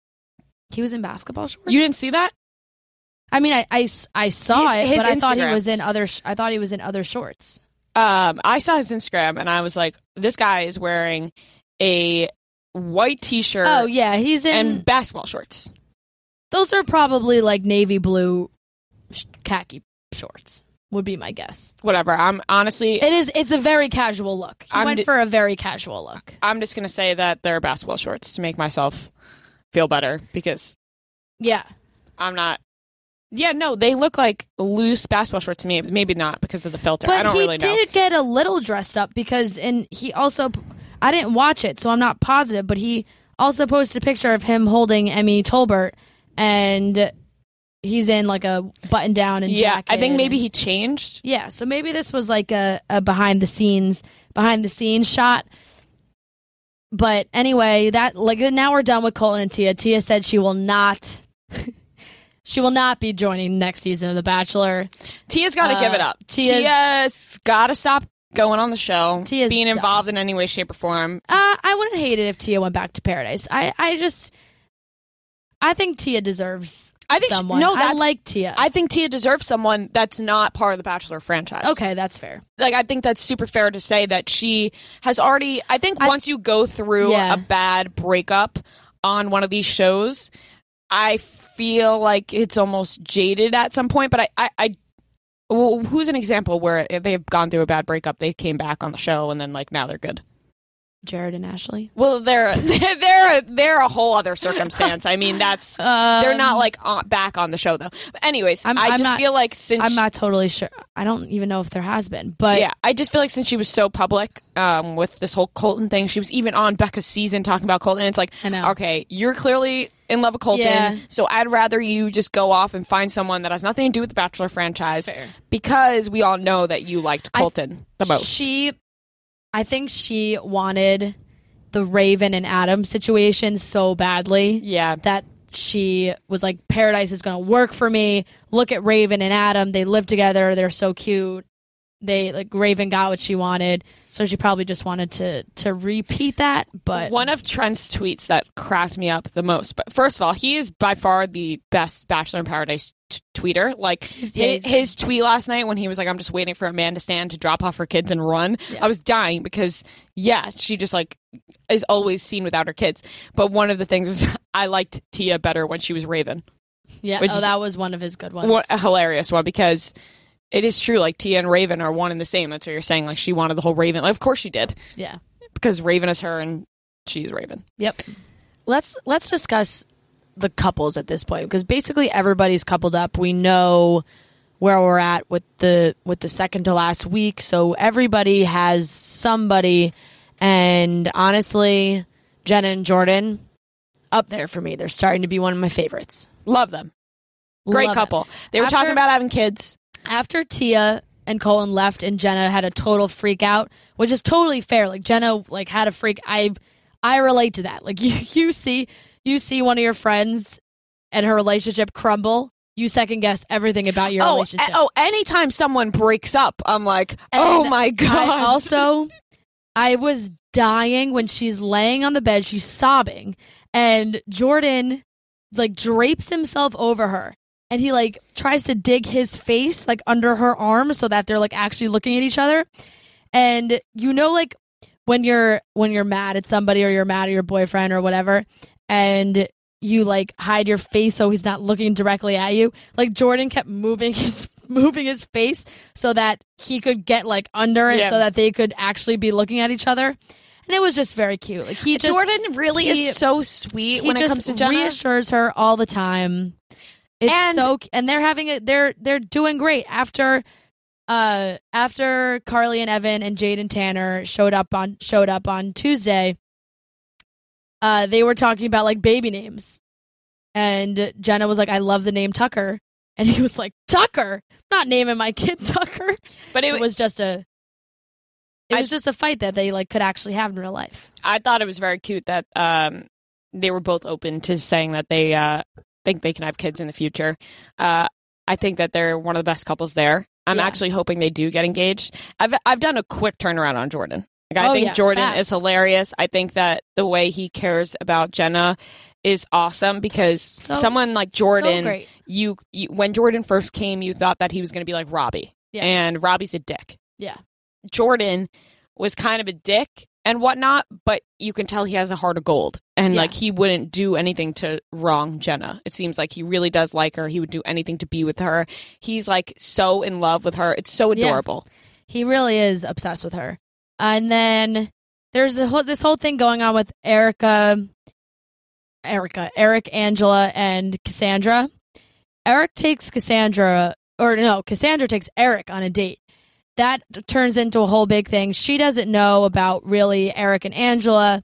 He was in basketball shorts. You didn't see that? I mean, I I saw His- it, his but I thought he was in other. Sh- I thought he was in other shorts. Um, I saw his Instagram and I was like, this guy is wearing a white T-shirt Oh yeah, he's in. and basketball shorts. those are probably like navy blue sh- khaki shorts. Would be my guess. Whatever. I'm honestly, It is. It's a very casual look. He I'm went d- for a very casual look. I'm just gonna say that they're basketball shorts to make myself feel better because Yeah. I'm not. Yeah, no, they look like loose basketball shorts to me. Maybe not because of the filter. But I don't he really know. He did get a little dressed up because, and he also, I didn't watch it, so I'm not positive, but he also posted a picture of him holding Emmy Tolbert, and he's in like a button down and Yeah, jacket. I think maybe and- he changed. yeah, so maybe this was like a, a behind the scenes, behind the scenes shot. But anyway, that like now we're done with Colton and Tia. Tia said she will not. She will not be joining next season of The Bachelor. Tia's got to Uh, give it up. Tia's- Tia's got to stop going on the show, Tia's being dumb. involved in any way, shape, or form. Uh, I wouldn't hate it if Tia went back to Paradise. I, I just, I think Tia deserves I think she- someone. no, I like Tia. I think Tia deserves someone that's not part of the Bachelor franchise. okay, that's fair. like I think that's super fair to say that she has already. I think I- once you go through Yeah. a bad breakup on one of these shows, I feel like it's almost jaded at some point. But I, I, I well, who's an example where they've gone through a bad breakup, they came back on the show, and then like now they're good. Jared and Ashley. Well, they're they're they're a whole other circumstance. I mean, that's they're not like on, back on the show though. But anyways, I'm- i just not- feel like since I'm not totally sure. I don't even know if there has been, but yeah, I just feel like since she was so public um, with this whole Colton thing, she was even on Becca's season talking about Colton. And it's like, I okay, you're clearly in love with Colton, Yeah. so I'd rather you just go off and find someone that has nothing to do with the Bachelor franchise Fair. because we all know that you liked I- Colton the most. She, I think she wanted the Raven and Adam situation so badly yeah, that she was like, Paradise is going to work for me. Look at Raven and Adam. They live together. They're so cute. They like Raven got what she wanted, so she probably just wanted to to repeat that. But One of Trent's tweets that cracked me up the most. But first of all, he is by far the best Bachelor in Paradise t- tweeter. Like yeah, his, his tweet last night when he was like, "I'm just waiting for Amanda Stan to drop off her kids and run." I was dying because yeah, she just like is always seen without her kids. But one of the things was I liked Tia better when she was Raven. yeah, oh, is- that was one of his good ones. What a hilarious one because. It is true, like Tia and Raven are one and the same. That's what you're saying. Like she wanted the whole Raven. Like, of course she did, Yeah. because Raven is her and she's Raven. Yep. Let's let's discuss the couples at this point because basically everybody's coupled up. We know where we're at with the with the second to last week, so everybody has somebody. And honestly, Jenna and Jordan up there for me. They're starting to be one of my favorites. Love them. Great Love it. couple. They were After- talking about having kids. After Tia and Colton left and Jenna had a total freak out, which is totally fair. Like Jenna like had a freak. I I relate to that. Like you you see you see one of your friends and her relationship crumble. You second guess everything about your oh, eh, relationship. a- oh, anytime someone breaks up, I'm like, oh my god. I also, I was dying when she's laying on the bed, she's sobbing, and Jordan like drapes himself over her. And he like tries to dig his face like under her arm so that they're like actually looking at each other. And you know like when you're when you're mad at somebody or you're mad at your boyfriend or whatever and you like hide your face so he's not looking directly at you. Like Jordan kept moving his moving his face so that he could get like under it Yeah. so that they could actually be looking at each other. And it was just very cute. Like he just Jordan really he- is so sweet he when it comes to Jenna. reassures her all the time. It's And- so and they're having a they're they're doing great after uh after Carly and Evan and Jade and Tanner showed up on showed up on Tuesday. Uh they were talking about like baby names. And Jenna was like I love the name Tucker and he was like Tucker, not naming my kid Tucker. but it, It was just a it I- was just a fight that they like could actually have in real life. I thought it was very cute that um, they were both open to saying that they uh, think they can have kids in the future. Uh, I think that they're one of the best couples there. I'm Yeah. actually hoping they do get engaged. I've I've done a quick turnaround on Jordan. Like, I Oh, think yeah, Jordan fast. is hilarious. I think that the way he cares about Jenna is awesome because So- someone like Jordan, great. you, you when Jordan first came, you thought that he was going to be like Robbie, Yeah. and Robbie's a dick. Yeah. Jordan was kind of a dick and whatnot, but you can tell he has a heart of gold. And Yeah. like he wouldn't do anything to wrong Jenna. It seems like he really does like her. He would do anything to be with her. He's like so in love with her. It's so Yeah. adorable. He really is obsessed with her. And then there's the whole, this whole thing going on with Erica, Erica, Eric, Angela, and Cassandra. Eric takes Cassandra, or no, Cassandra takes Eric on a date. That turns into a whole big thing. She doesn't know about really Eric and Angela.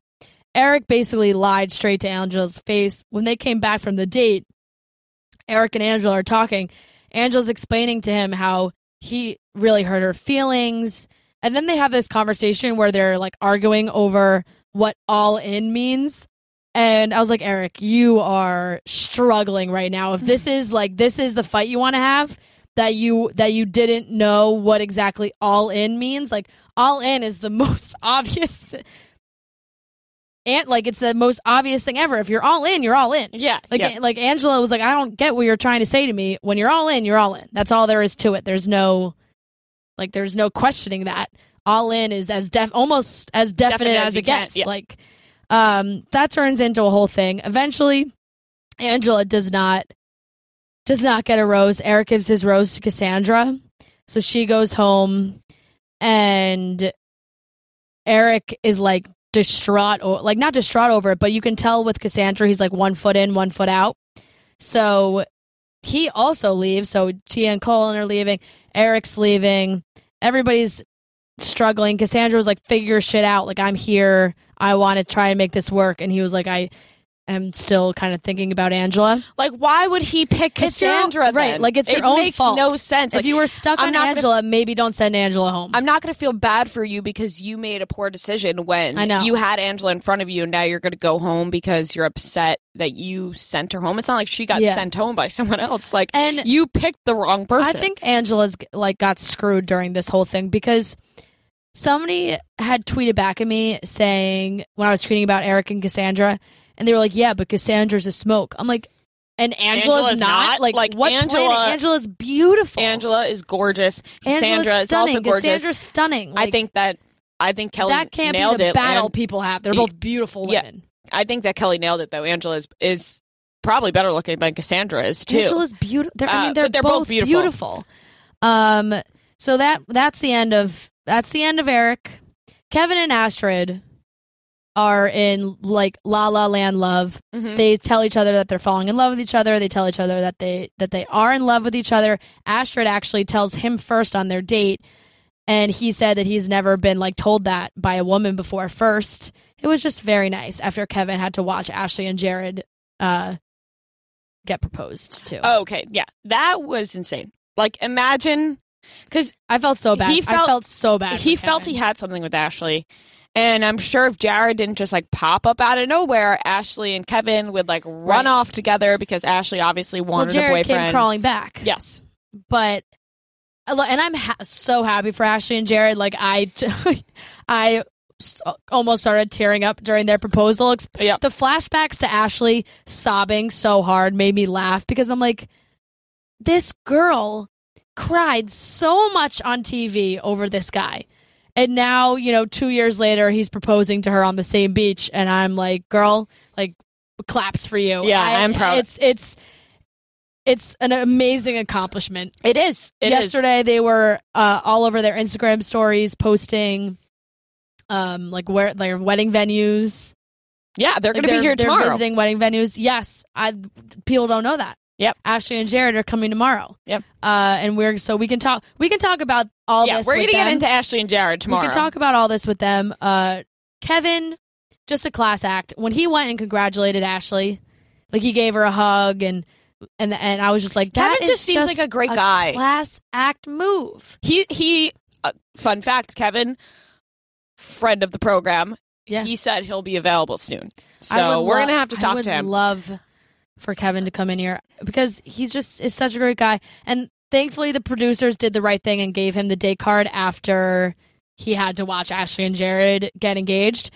Eric basically lied straight to Angela's face. When they came back from the date, Eric and Angela are talking. Angela's explaining to him how he really hurt her feelings. And then they have this conversation where they're like arguing over what all in means. And I was like, Eric, you are struggling right now. If this mm-hmm. is like this is the fight you want to have, that you that you didn't know what exactly all in means. Like all in is the most obvious and like it's the most obvious thing ever. If you're all in, you're all in. Yeah. Like yeah. like Angela was like, I don't get what you're trying to say to me. When you're all in, you're all in. That's all there is to it. There's no like there's no questioning that. All in is as def almost as definite, Definite as as, it gets. yeah. Like um that turns into a whole thing. Eventually Angela does not does not get a rose. Eric gives his rose to Cassandra. So she goes home and Eric is like distraught or like not distraught over it, but you can tell with Cassandra he's like one foot in, one foot out. So he also leaves. So Tia and Colin are leaving. Eric's leaving. Everybody's struggling. Cassandra was like, figure shit out. Like, I'm here. I want to try and make this work. And he was like, I. am still kind of thinking about Angela. Like, why would he pick It's your Cassandra? right? Like it's your own makes fault. no sense. If Like, you were stuck I'm on not gonna Angela, maybe don't send Angela home. I'm not going to feel bad for you because you made a poor decision when I know. you had Angela in front of you and now you're going to go home because you're upset that you sent her home. It's not like she got Yeah. sent home by someone else. Like, And- you picked the wrong person. I think Angela's like got screwed during this whole thing because somebody had tweeted back at me saying when I was tweeting about Eric and Cassandra, and they were like, "Yeah, but Cassandra's a smoke." I'm like, and Angela's, Angela's not? not? like Like, what Angela- planet? Angela's beautiful. Angela is gorgeous. Angela's Cassandra is stunning. also gorgeous. Cassandra's stunning. I think that I think Kelly that can't nailed be the it. battle and people have. They're both beautiful yeah. women. I think that Kelly nailed it though. Angela is, is probably better looking than Cassandra is too. Angela's beautiful. I Uh, mean, they're, but they're both, both beautiful. beautiful. Um, so that that's the end of that's the end of Eric. Kevin and Astrid are in like La La Land love. Mhm. They tell each other that they're falling in love with each other. They tell each other that they that they are in love with each other. Astrid actually tells him first on their date, and he said that he's never been like told that by a woman before. First, it was just very nice after Kevin had to watch Ashley and Jared uh, get proposed to. Oh, okay, yeah, that was insane. Like, imagine because I felt so bad. He I felt- felt so bad. he felt Kevin. he had something with Ashley. And I'm sure if Jared didn't just like pop up out of nowhere, Ashley and Kevin would like run Right. off together because Ashley obviously well, wanted Jared a boyfriend. came crawling back. Yes. but and I'm ha- so happy for Ashley and Jared. Like I, I almost started tearing up during their proposal. Yeah. The flashbacks to Ashley sobbing so hard made me laugh because I'm like, this girl cried so much on TV over this guy. And now, you know, two years later, he's proposing to her on the same beach. And I'm like, girl, like, claps for you. Yeah, I, I'm proud. It's, it's, it's an amazing accomplishment. It is. It is. Yesterday, they were uh, all over their Instagram stories posting, um, like where their wedding venues. Yeah, they're Like, going to be here they're tomorrow. visiting wedding venues. Yes, I people don't know that. Yep. Ashley and Jared are coming tomorrow. Yep. Uh, and we're so we can talk. We can talk about all yeah, this. we're going to get into Ashley and Jared tomorrow. We can talk about all this with them. Uh, Kevin, just a class act. When he went and congratulated Ashley, like he gave her a hug and and and I was just like, that Kevin is just seems like a great guy. Class act move. He he. Uh, fun fact: Kevin, friend of the program. Yeah. He said he'll be available soon, so we're lo- gonna have to talk to him. Love for Kevin to come in here because he's just is such a great guy, and thankfully the producers did the right thing and gave him the day card after he had to watch Ashley and Jared get engaged.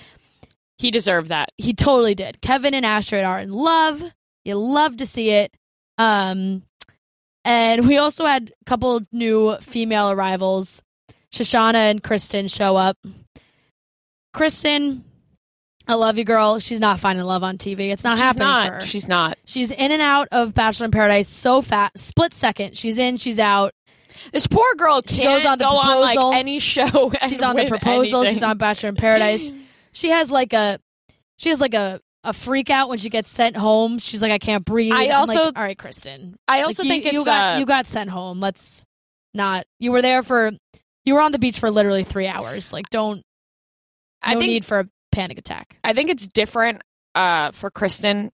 he deserved that. He totally did. Kevin and Astrid are in love. You love to see it. Um, and we also had a couple of new female arrivals. Shoshana and Kristen show up. Kristen, I love you, girl. She's not finding love on TV. It's not She's happening not. for her. She's not. She's in and out of Bachelor in Paradise so fast, split second. She's in, she's out. This poor girl can't She goes on the go on proposal. like any show. She's on the proposal. anything. She's on Bachelor in Paradise. She has like a, she has like a a freak out when she gets sent home. She's like, I can't breathe. I I'm also- like, all right, Kristen. I Like, also you, think it's you got uh, you got sent home. Let's not. You were there for. You were on the beach for literally three hours. Like, don't. I think need for a panic attack. I think it's different uh, for Kristen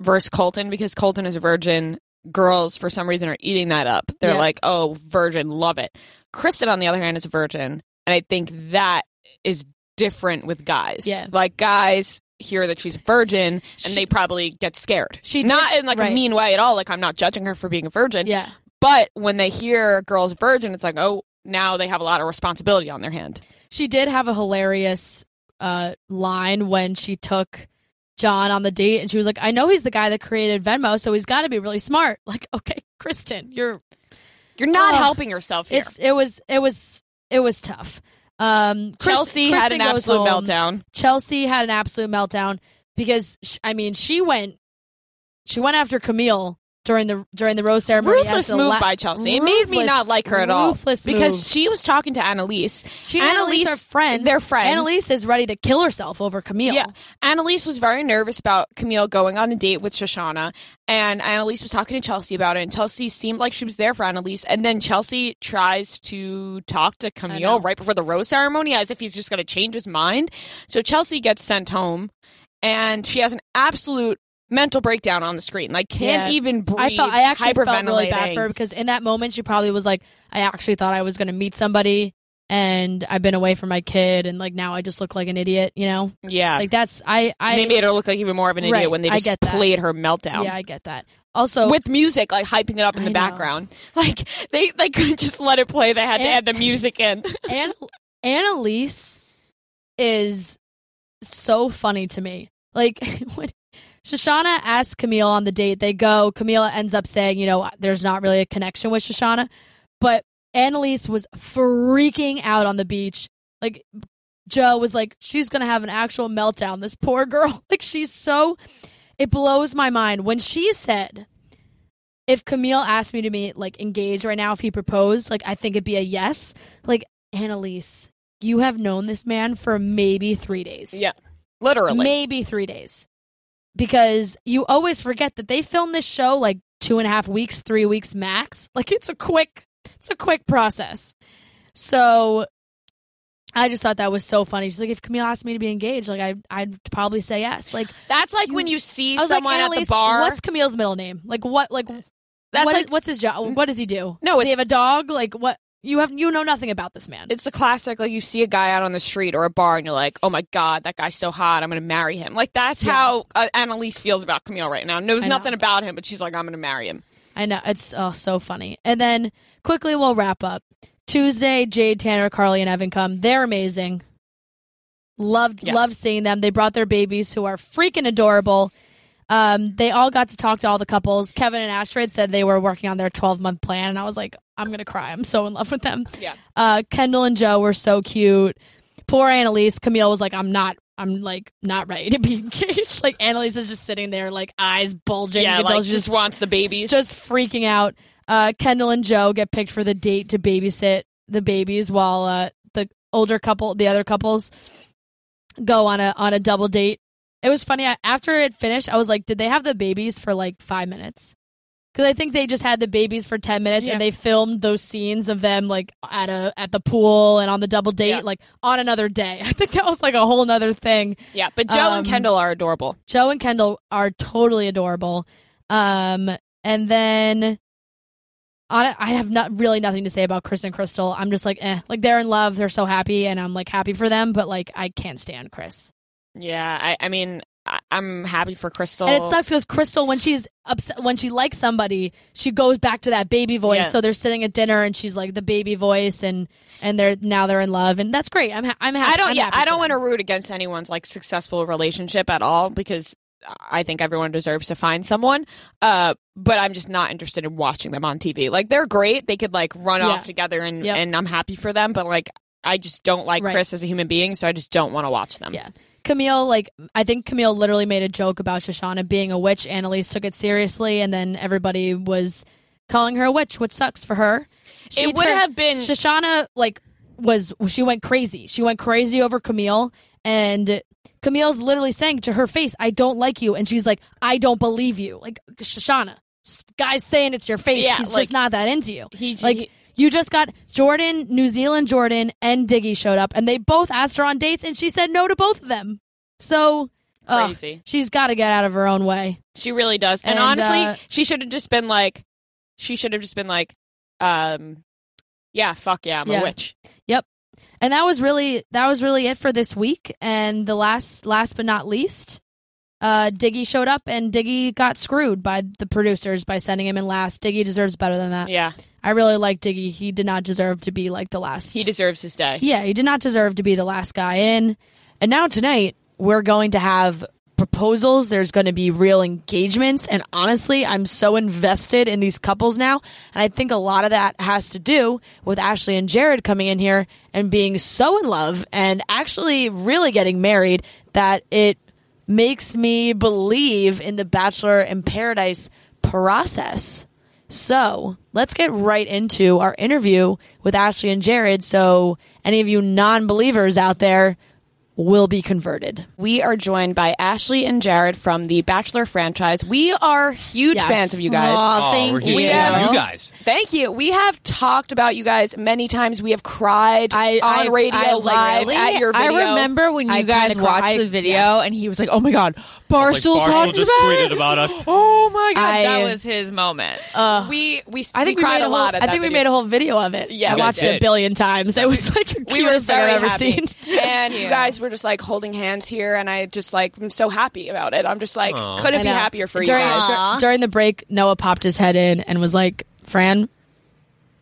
versus Colton because Colton is a virgin. Girls, for some reason, are eating that up. They're Yeah. like, "Oh, virgin, love it." Kristen, on the other hand, is a virgin, and I think that is different with guys. Yeah. like guys hear that she's a virgin, and She- they probably get scared. She not in like right. a mean way at all. Like I'm not judging her for being a virgin. Yeah. But when they hear a girl's virgin, it's like, oh, now they have a lot of responsibility on their hand. She did have a hilarious uh, line when she took John on the date, and she was like, "I know he's the guy that created Venmo, so he's got to be really smart." Like, okay, Kristen, you're You're not Ugh. helping yourself here. it's it was it was it was tough. Um, Chris- Chelsea had an absolute home. meltdown. Chelsea had an absolute meltdown because sh- I mean she went she went after Kamil during the during the rose ceremony. Ruthless move la- by Chelsea. It made me not like her at all ruthless because move. she was talking to Annalise. she and Annalise are friends. They're friends. Annalise is ready to kill herself over Kamil. Yeah, Annalise was very nervous about Kamil going on a date with Shoshana, and Annalise was talking to Chelsea about it. And Chelsea seemed like she was there for Annalise, and then Chelsea tries to talk to. Kamil right before the rose ceremony, as if he's just going to change his mind. So Chelsea gets sent home, and she has an absolute mental breakdown on the screen. Like can't Yeah. even breathe. I felt I actually felt really bad for her because in that moment she probably was like, I actually thought I was going to meet somebody, and I've been away from my kid, and like now I just look like an idiot, you know? Yeah, Like that's I I they made her look like even more of an idiot Right, when they just played her meltdown. yeah I get that. Also, With music, like hyping it up in I the know. background, like they they couldn't just let it play. They had to add the music in. Anna, Annalise is so funny to me. Like when Shoshana asks Kamil on the date, they go. Kamil ends up saying, you know, there's not really a connection with Shoshana, but Annalise was freaking out on the beach. Like Joe was like, she's gonna have an actual meltdown. This poor girl. Like she's so. It blows my mind when she said. If Kamil asked me to be like engaged right now, if he proposed, like I think it'd be a yes. Like Annalise, you have known this man for maybe three days. yeah, literally. Maybe three days. Because you always forget that they filmed this show like two and a half weeks, three weeks max. Like it's a quick it's a quick process. So I just thought that was so funny. She's like, if Kamil asked me to be engaged, like I I'd probably say yes. Like That's like You- when you see someone like, at the bar. What's Kamil's middle name? Like what like That's what- like- what's his job? What does he do? No, does he have a dog? Like what you have you know nothing about this man. it's the classic like you see a guy out on the street or a bar and you're like oh my god that guy's so hot i'm gonna marry him like that's Yeah. how uh, annalise feels about Kamil right now knows I know. nothing about him but she's like i'm gonna marry him I know it's oh so funny. And then quickly we'll wrap up. Tuesday, Jade, Tanner, Carly, and Evan come. They're amazing. Loved Yes. loved seeing them. They brought their babies who are freaking adorable. Um, they all got to talk to all the couples. Kevin and Astrid said they were working on their 12 month plan, and I was like, I'm gonna cry. I'm so in love with them. Yeah. Uh, Kendall and Joe were so cute. Poor Annalise. Kamil was like, I'm not. I'm like not ready to be engaged. Like Annalise is just sitting there, like eyes bulging. yeah You can tell like just wants the babies just freaking out. Uh, Kendall and Joe get picked for the date to babysit the babies while uh, the older couple, the other couples, go on a on a double date. It was funny. I, after it finished, I was like, "Did they have the babies for like five minutes?" Because I think they just had the babies for ten minutes, Yeah. and they filmed those scenes of them like at a at the pool and on the double date, Yeah. like on another day. I think that was like a whole nother thing. yeah but joe and um, kendall are adorable Joe and Kendall are totally adorable. Um, and then on I have not really nothing to say about Chris and Krystal. I'm just like, eh, like they're in love, they're so happy, and I'm like happy for them. But like, I can't stand Chris, yeah i, I mean i'm happy for Krystal and it sucks because Krystal, when she's upset, when she likes somebody, she goes back to that baby voice. Yeah. So they're sitting at dinner, and she's like the baby voice, and and they're now they're in love, and that's great. I'm ha- I'm happy. I don't. I'm yeah, I don't want to root against anyone's like successful relationship at all because I think everyone deserves to find someone. Uh, but I'm just not interested in watching them on TV. Like they're great; they could like run Yeah. off together, and Yep. and I'm happy for them. But like, I just don't like Right. Chris as a human being, so I just don't want to watch them. Yeah. Kamil, like, I think Kamil literally made a joke about Shoshana being a witch. Annalise took it seriously, and then everybody was calling her a witch, which sucks for her. She it would turned- have been. Shoshana, like, was, she went crazy. She went crazy over Kamil, and Kamil's literally saying to her face, I don't like you. And she's like, I don't believe you. Like, Shoshana, guy's saying it's your face. Yeah, He's like- just not that into you. he Like, he- you just got Jordan, New Zealand Jordan, and Diggy showed up, and they both asked her on dates, and she said no to both of them. So, ugh, Crazy. she's got to get out of her own way. She really does. And, And, honestly, uh, she should have just been like, she should have just been like, um, yeah, fuck yeah, I'm Yeah. a witch. Yep. And that was really that was really it for this week. And the last last but not least, uh, Diggy showed up, and Diggy got screwed by the producers by sending him in last. Diggy deserves better than that. Yeah, I really like Diggy. He did not deserve to be like the last. he deserves his day. Yeah, he did not deserve to be the last guy in. And now tonight, we're going to have proposals. There's going to be real engagements. And honestly, I'm so invested in these couples now. And I think a lot of that has to do with Ashley and Jared coming in here and being so in love and actually really getting married that it makes me believe in the Bachelor in Paradise process. So let's get right into our interview with Ashley and Jared. So, any of you non believers out there, will be converted. We are joined by Ashley and Jared from the Bachelor franchise. We are huge Yes. fans of you guys. Aw, Oh, thank we're you. fans of you guys. Thank you. We have talked about you guys many times. We have cried I- on I- radio I, like, live really- at your I remember when you I guys watched cried. the video Yes. and he was like, "Oh my god, Barstool Barstool talked just about tweeted it." about us. Oh my god, I- that was his moment. we we I think we we, cried made a a lot. whole, At I that think we video. made a whole video of it. Yeah, I watched did. it a billion times. It was like the we were cutest thing I've ever seen. and you guys were just like holding hands here, and I just like I'm so happy about it. I'm just like Aw. couldn't I be know. happier for during, you guys. Aw. during the break, Noah popped his head in and was like, "Fran,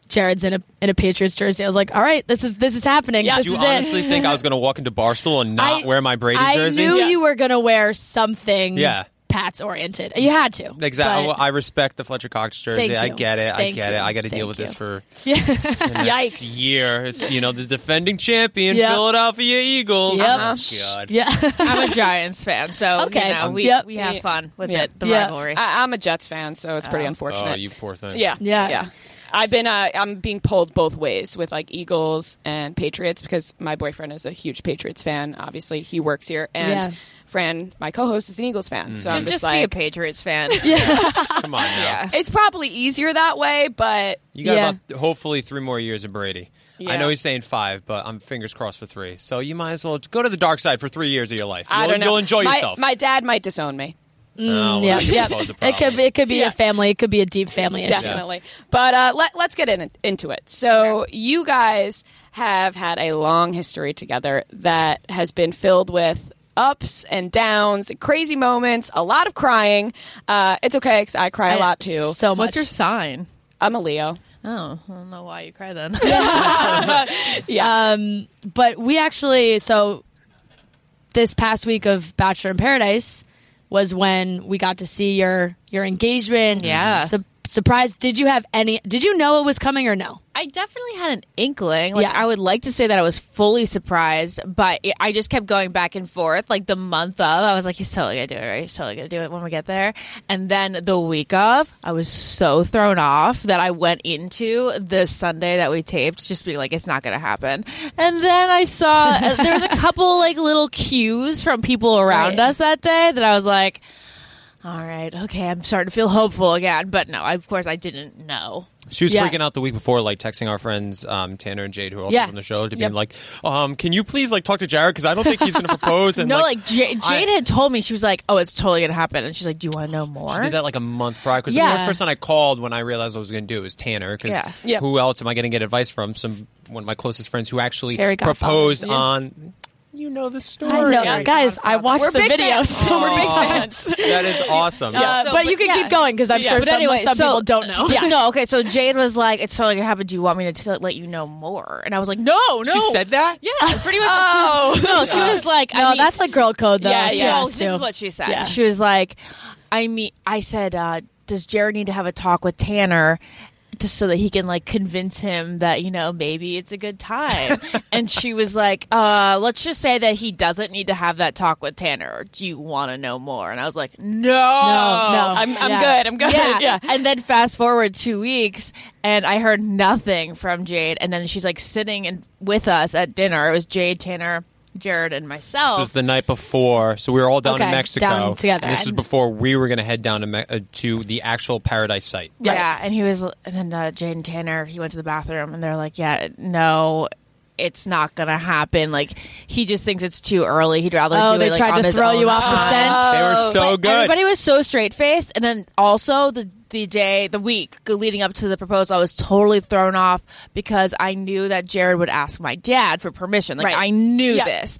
Jared's in a in a Patriots jersey." I was like, "All right, this is this is happening. Yeah. this Do you is honestly it." think I was going to walk into Barstool and not I- wear my Brady I jersey? knew Yeah. you were gonna wear something. Yeah. Pats oriented. You had to. Exactly. But- I respect the Fletcher Cox jersey. Thank I get it. I get you. it. I got to deal Thank with this for yeah. the next Yikes. year. It's you know the defending champion, Yep. Philadelphia Eagles. Yep. Oh, God. yeah. I'm a Giants fan, so Okay. you know, we Yep. we have fun with Yeah. it, the Yeah. rivalry. I, I'm a Jets fan, so it's pretty oh. unfortunate. Oh, you poor thing. Yeah, Yeah. yeah. I've been uh, I'm being pulled both ways with like Eagles and Patriots because my boyfriend is a huge Patriots fan. Obviously, he works here, and Yeah. Fran, my co-host, is an Eagles fan. So I'm just, just, just be a Patriots fan. yeah, Come on now. Yeah. it's probably easier that way, but You got Yeah. about hopefully three more years of Brady. I know he's saying five, but I'm fingers crossed for three. So you might as well go to the dark side for three years of your life. I You'll, don't know. You'll enjoy my, yourself. My dad might disown me. Oh, well, yeah, that could yeah. It could be. It could be Yeah. a family. It could be a deep family issue. Definitely. But uh, let, let's get in, into it. So, you guys have had a long history together that has been filled with ups and downs, crazy moments, a lot of crying. Uh, it's okay because I cry a lot too. So much. What's your sign? I'm a Leo. Oh, I don't know why you cry then. Yeah. Um, but we actually so this past week of Bachelor in Paradise was when we got to see your your engagement. Yeah. Surprise! Did you have any? Did you know it was coming or no? I definitely had an inkling. Like Yeah. I would like to say that I was fully surprised, but it, I just kept going back and forth. Like the month of, I was like, "He's totally gonna do it. Right? He's totally gonna do it when we get there." And then the week of, I was so thrown off that I went into the Sunday that we taped just being like, "It's not gonna happen." And then I saw there was a couple like little cues from people around Right. us that day that I was like. All right, okay, I'm starting to feel hopeful again, but no, I, of course I didn't know. She was Yeah. freaking out the week before, like texting our friends um, Tanner and Jade, who are also Yeah. on the show, to Yep. be like, um, "Can you please like talk to Jared because I don't think he's going to propose." And No, like, J- I- Jade had told me she was like, "Oh, it's totally gonna happen," and she's like, "Do you want to know more?" She did that like a month prior because Yeah. the first person I called when I realized I was going to do it was Tanner. Because. Yeah. who else am I going to get advice from? Some one of my closest friends who actually Fairy proposed on. You know the story. I know, Yeah. guys. I watched We're the big video, fans. so we're big fans. That is awesome. Uh, So, but, you can yeah. keep going because I'm Yeah. sure But some, anyway, some so- people don't know. Yeah. No, okay. So Jade was like, "It's totally gonna happen. Do you want me to t- let you know more?" And I was like, "No, no." She said that. Yeah, pretty much. Oh. She was, no, she was like, I No, mean- that's like girl code though. Yeah, yeah. No, this to. is what she said. Yeah. She was like, I mean, I said, uh, does Jared need to have a talk with Tanner? Just so that he can like convince him that you know maybe it's a good time, and she was like, uh, "Let's just say that he doesn't need to have that talk with Tanner. Do you want to know more?" And I was like, "No, No, no. I'm, I'm Yeah. good. I'm good. yeah. yeah. And then fast forward two weeks, and I heard nothing from Jade. And then she's like sitting in, with us at dinner. It was Jade, Tanner, Jared, and myself. This was the night before, so we were all down Okay, in Mexico down together. And this is And- before we were going to head down to Me- uh, to the actual Paradise site. Yeah, and he was, and then uh, Jade and Tanner, he went to the bathroom, and they're like, "Yeah, no." It's not gonna happen. Like he just thinks it's too early. He'd rather Oh, do they it like, tried on to his throw own you off the time. scent? They were so But good. Everybody was so straight faced, and then also the the day, the week leading up to the proposal, I was totally thrown off because I knew that Jared would ask my dad for permission. Like Right. I knew Yeah. this,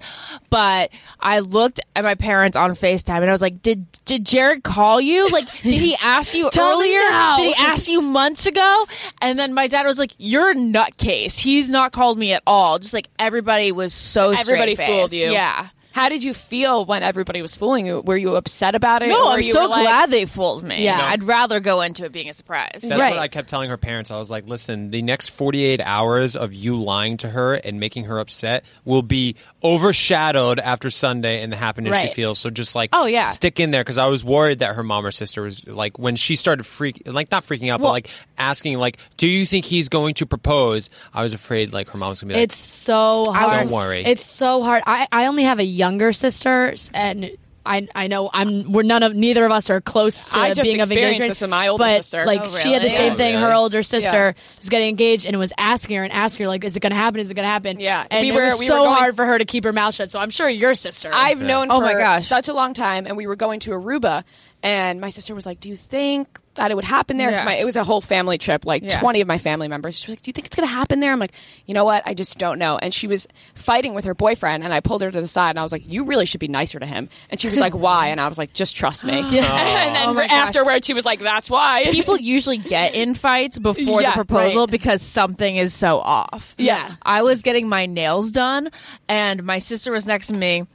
but I looked at my parents on Facetime and I was like, "Did did Jared call you? Like, did he ask you earlier? Did he ask you months ago?" And then my dad was like, "You're a nutcase. He's not called me at all." Just like everybody was so Everybody fooled you. Yeah. How did you feel when everybody was fooling you? Were you upset about it? No, Or I'm you so were like- glad they fooled me. Yeah. I'd rather go into it being a surprise. That's Right. what I kept telling her parents. I was like, listen, the next 48 hours of you lying to her and making her upset will be overshadowed after Sunday and the happiness she feels. So just like, Oh, yeah. stick in there because I was worried that her mom or sister was like, when she started freak, like not freaking out, but like asking, like, do you think he's going to propose? I was afraid like her mom's gonna be like, It's so hard. Don't worry. It's so hard. I, I only have a younger sister, and I I know I'm we're none of neither of us are close to I just being of experienced engagement. this with my older but, sister. Like Oh, she had the really? same Oh, thing. Her older sister was getting engaged and was asking her and asking her like, "Is it going to happen? Is it going to happen?" Yeah. and We it were- was we so were going- hard for her to keep her mouth shut. So I'm sure your sister. I've known Oh for my gosh. such a long time, and we were going to Aruba, and my sister was like, "Do you think that it would happen there?" Yeah. my, it was a whole family trip, like Yeah. twenty of my family members. She was like, "Do you think it's going to happen there?" I'm like, "You know what? I just don't know." And she was fighting with her boyfriend, and I pulled her to the side, and I was like, "You really should be nicer to him." And she was like, "Why?" And I was like, "Just trust me." and then Oh afterwards, she was like, "That's why." People usually get in fights before Yeah, the proposal right. because something is so off. Yeah. I was getting my nails done, and my sister was next to me.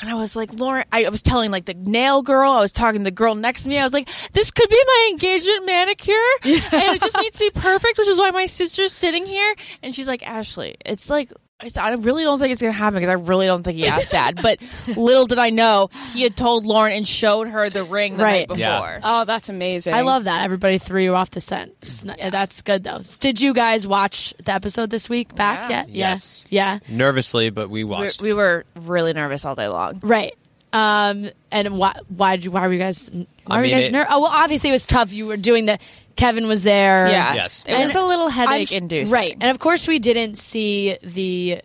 And I was like, Lauren, I was telling like the nail girl, I was talking to the girl next to me. I was like, this could be my engagement manicure. And it just needs to be perfect, which is why my sister's sitting here. And she's like, Ashley, it's like, I I really don't think it's going to happen because I really don't think he asked dad. But little did I know, he had told Lauren and showed her the ring the Right. night before. Yeah. oh, that's amazing. I love that everybody threw you off the scent. It's not, That's good though. Did you guys watch the episode this week back Yeah. yet? Yes. Yeah. nervously, but we We, watched. we were really nervous all day long. Right. Um, and why? Why did you? Why were you guys? Why I were you guys nervous? Oh well, obviously it was tough. You were doing the. Kevin was there. Yeah. Yes. It was a little headache sh- inducing. Right. And of course, we didn't see the.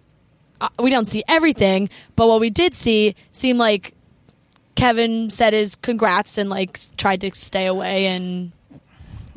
Uh, we don't see everything, but what we did see seemed like Kevin said his congrats and like tried to stay away, and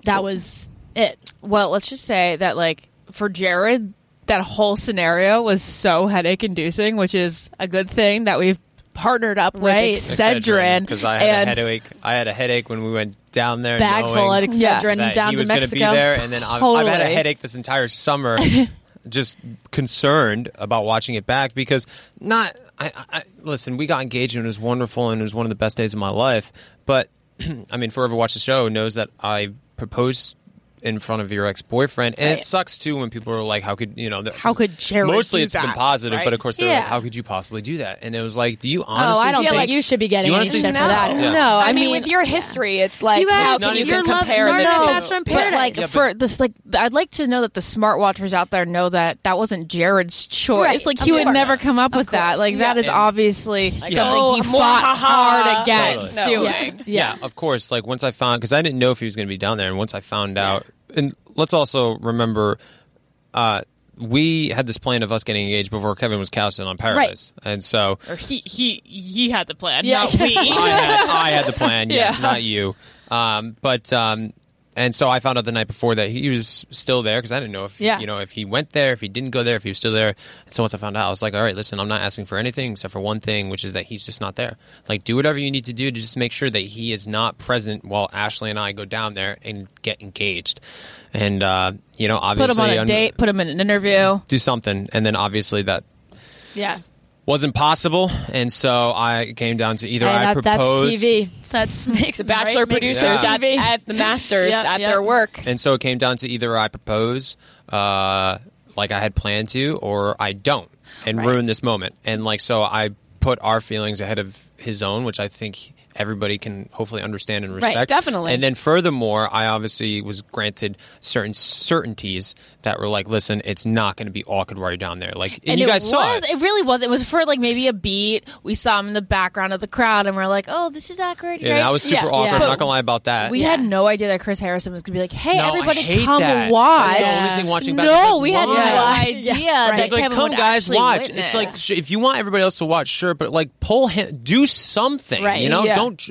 that was it. Well, let's just say that, like, for Jared, that whole scenario was so headache inducing, which is a good thing that we've partnered up Right. with Excedrin. because I had and a headache. I had a headache when we went down there. Bag full at Yeah. Excedrin that down he to was Mexico. be there, and then I've, I've had a headache this entire summer. just concerned about watching it back because not. I, I, I listen. We got engaged and it was wonderful and it was one of the best days of my life. But I mean, forever watched the show knows that I proposed in front of your ex boyfriend, and Right. it sucks too when people are like, "How could you know?" How could Jared Mostly do it's been positive, right? but of course they're Yeah. like, "How could you possibly do that?" And it was like, "Do you honestly?" Oh. I don't feel think like- you should be getting Do you any honestly shit think- for that. No. No, I, I, mean, mean, with your history, it's like You how asked, can you your can love compare story the to two? Bachelor in but Paradise. like Yeah, but- for this, like I'd like to know that the smart watchers out there know that that wasn't Jared's choice. Right, like he would never come up with that. Like that is obviously something Oh, he fought hard against doing. yeah. of course. Like once I found, because I didn't know if he was going to be down there, and once I found out, and let's also remember, uh, we had this plan of us getting engaged before Kevin was casted on Paradise, and so Or he he he had the plan, Yeah. not we. I had I had the plan, yes, Yeah. not you. Um, but um, and so I found out the night before that he was still there because I didn't know if Yeah. you know if he went there, if he didn't go there, if he was still there. And so once I found out, I was like, all right, listen, I'm not asking for anything except for one thing, which is that he's just not there. Like, do whatever you need to do to just make sure that he is not present while Ashley and I go down there and get engaged. And uh, you know, obviously, put him on a un- date, put him in an interview. do something, and then obviously that Yeah. Wasn't possible, and so I came down to either Hey, I that, that's propose. TV. That's makes The bachelor right? Producers sense. at, at the Masters Yep, at yep. their work. And so it came down to either I propose, uh, like I had planned to, or I don't, and Right. ruin this moment. And like so, I put our feelings ahead of his own, which I think everybody can hopefully understand and respect. definitely. And then furthermore, I obviously was granted certain certainties that were like, listen, it's not going to be awkward while you're down there. Like, and, you it guys was, saw it. It really was. It was for like maybe a beat. We saw him in the background of the crowd, and we're like, "Oh, this is awkward." Yeah, right? I was super Yeah, awkward. yeah. I'm not gonna lie about that. We had no idea that Chris Harrison was going to be like, "Hey, No, I everybody, hate come that. watch." That's the only thing watching back. no, like, we had why? no idea Yeah, that right. It's like, Kevin come would guys, watch. witness. It's like if you want everybody else to watch, sure, but like pull him, do something. Right, You know, yeah. Don't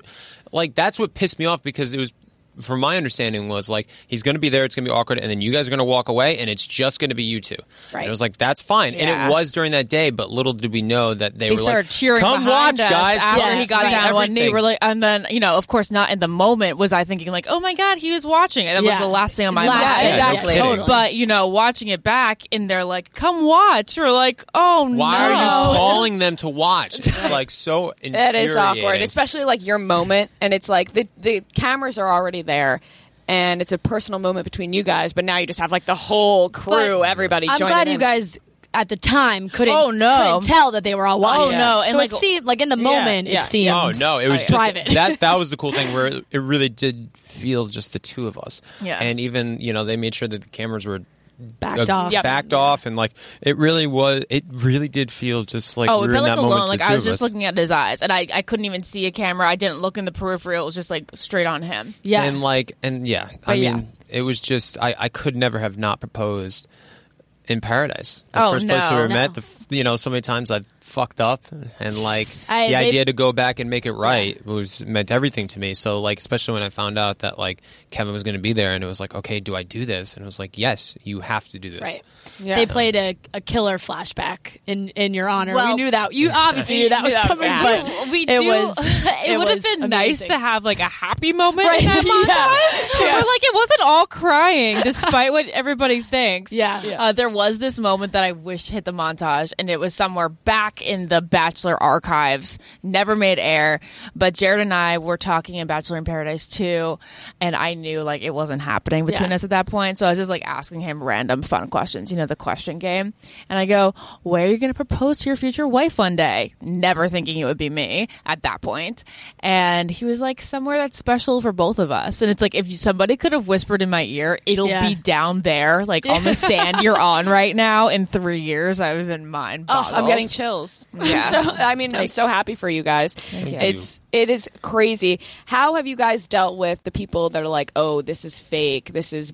like that's what pissed me off because it was from my understanding was like he's going to be there, it's going to be awkward, and then you guys are going to walk away, and it's just going to be you two. Right. And it was like that's fine, and it was during that day, but little did we know that they, They were started like, cheering "Come watch, us guys!" after Yes. he got see down on one knee. everything." We're like, and then you know, of course, not in the moment was I thinking like, oh my god, he was watching, and that Yeah. was the last thing on my Last mind. Yeah, exactly. yeah, totally. But you know, watching it back, and they're like, "Come watch." We're like, "Oh Why no!" are you calling them to watch? It's like so That is awkward, especially like your moment, and it's like the the cameras are already there, and it's a personal moment between you guys. But now you just have like the whole crew, But everybody. I'm joining glad in. you guys at the time couldn't, Oh, no. couldn't tell that they were all oh, watching. Oh, no. And, so like- it seemed like in the moment yeah, it seemed. Oh no! It was yeah. just private. that. That was the cool thing where it really did feel just the two of us. Yeah. And even you know they made sure that the cameras were Backed uh, off. Yep. backed off, and like it really was. It really did feel just like Oh, we it were felt in like that alone. Like I was just us. looking at his eyes, and I, I couldn't even see a camera. I didn't look in the peripheral. It was just like straight on him. yeah. and like and yeah, I mean, yeah. it was just I I could never have not proposed in paradise. The Oh, first place we no. were No. met. The, you know, so many times I've fucked up, and like I- the they- idea to go back and make it right was meant everything to me. So like, especially when I found out that like Kevin was going to be there, and it was like, okay, do I do this? And it was like, yes, you have to do this. Right. Yeah. They played a, a killer flashback in, in your honor. we Well- knew that. You obviously knew that was that coming, gonna but happen. we it do. was. it, would have was been nice to have like a happy moment Right, in that yeah. montage. Yes. Where like it wasn't all crying, despite what everybody thinks. Yeah. Yeah. Uh, there was this moment that I wish hit the montage, and it was somewhere back in the Bachelor archives, never made air. But Jared and I were talking in Bachelor in Paradise 2, and I knew like it wasn't happening between Yeah. us at that point. So I was just like asking him random fun questions, you know, the question game. And I go, Where are you going to propose to your future wife one day? Never thinking it would be me at that point. And he was like, Somewhere that's special for both of us. And it's like, if somebody could have whispered in my ear, it'll Yeah. be down there, like on the sand you're on right now in three years, I would have been mind Oh. I'm getting chills. Yeah. so I mean, I'm so happy for you guys. It's it is crazy. How have you guys dealt with the people that are like, "Oh, this is fake. This is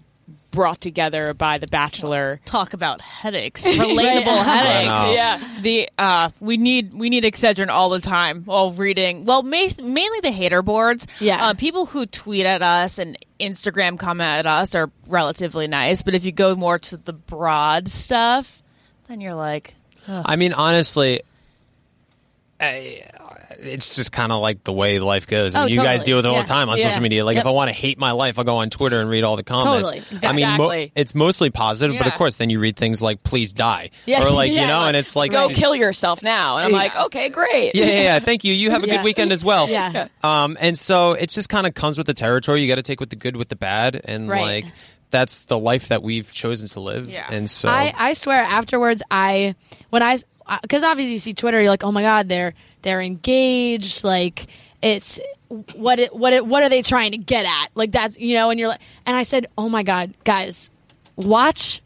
brought together by The Bachelor." talk about headaches, relatable headaches. Yeah. The uh, we need we need Excedrin all the time while reading. Well, ma- mainly the hater boards. Yeah. uh, people who tweet at us and Instagram comment at us are relatively nice, but if you go more to the broad stuff, then you're like, I mean, honestly, I, it's just kind of like the way life goes. I Oh, mean, you guys deal with it all Yeah. the time on Yeah. social media. Like, Yep. if I want to hate my life, I'll go on Twitter and read all the comments. Totally. I mean, mo- it's mostly positive, but of course, then you read things like "please die" Yeah. or like Yeah. you know, and it's like Go kill yourself now, and I'm Yeah. like, okay, great. Yeah, yeah, yeah. Thank you. You have a Yeah. good weekend as well. Yeah. Um, and so it just kind of comes with the territory. You got to take with the good with the bad, and Right. like that's the life that we've chosen to live. Yeah. And so I, I swear afterwards I when I because obviously you see Twitter you're like oh my god they're they're engaged like it's what it, what it, what are they trying to get at? Like that's you know and you're like and I said oh my god guys watch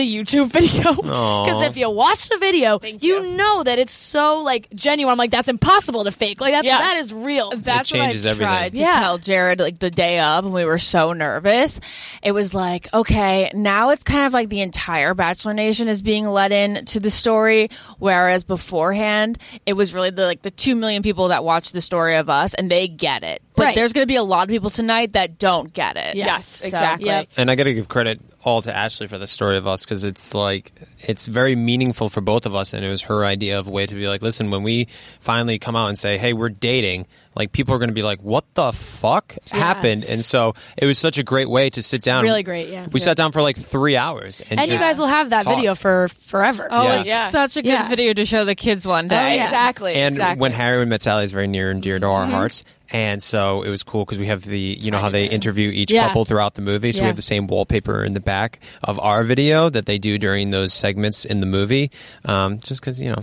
the YouTube video because if you watch the video you, you. know that it's so like genuine I'm like that's impossible to fake like that's Yeah. that is real That's what I changes everything. tried to Yeah. tell Jared like the day of, and we were so nervous. It was like, okay, now it's kind of like the entire Bachelor Nation is being let in to the story, whereas beforehand it was really the like the two million people that watch the story of us and they get it. But Right. there's going to be a lot of people tonight that don't get it. Yeah. Yes, So- exactly. Yep. and I got to give credit all to Ashley for the story of us because it's like it's very meaningful for both of us, and it was her idea of a way to be like, listen, when we finally come out and say, hey, we're dating, like people are going to be like, what the fuck happened? And so it was such a great way to sit down. really great, yeah. We sat down for like three hours, and, and you guys will have that talked. video for forever Oh, Yeah. it's Yeah. such a good Yeah. video to show the kids one day. yeah. Exactly. And exactly. when Harry met Sally is very near and dear to Mm-hmm. our hearts. And so it was cool because we have the, you know, how they interview each Yeah. couple throughout the movie. So we have the same wallpaper in the back of our video that they do during those segments in the movie. Um, just because, you know, Aw,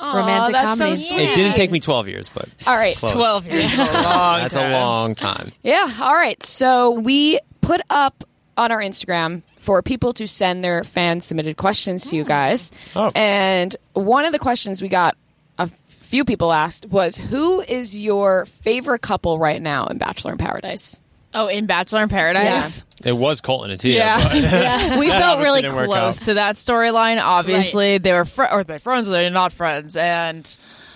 Romantic that's so comedy. sweet. it didn't take me 12 years, but. All right. close. 12 years. That's a long time. Yeah. All right. So we put up on our Instagram for people to send their fan submitted questions to you hmm. guys. Oh. And one of the questions we got a few people asked was who is your favorite couple right now in Bachelor in Paradise? Oh, in Bachelor in Paradise? It was Colton and Tia. Yeah. but- we felt obviously really didn't work close out. to that storyline. Obviously, they were fr- or they're friends or they're not friends, and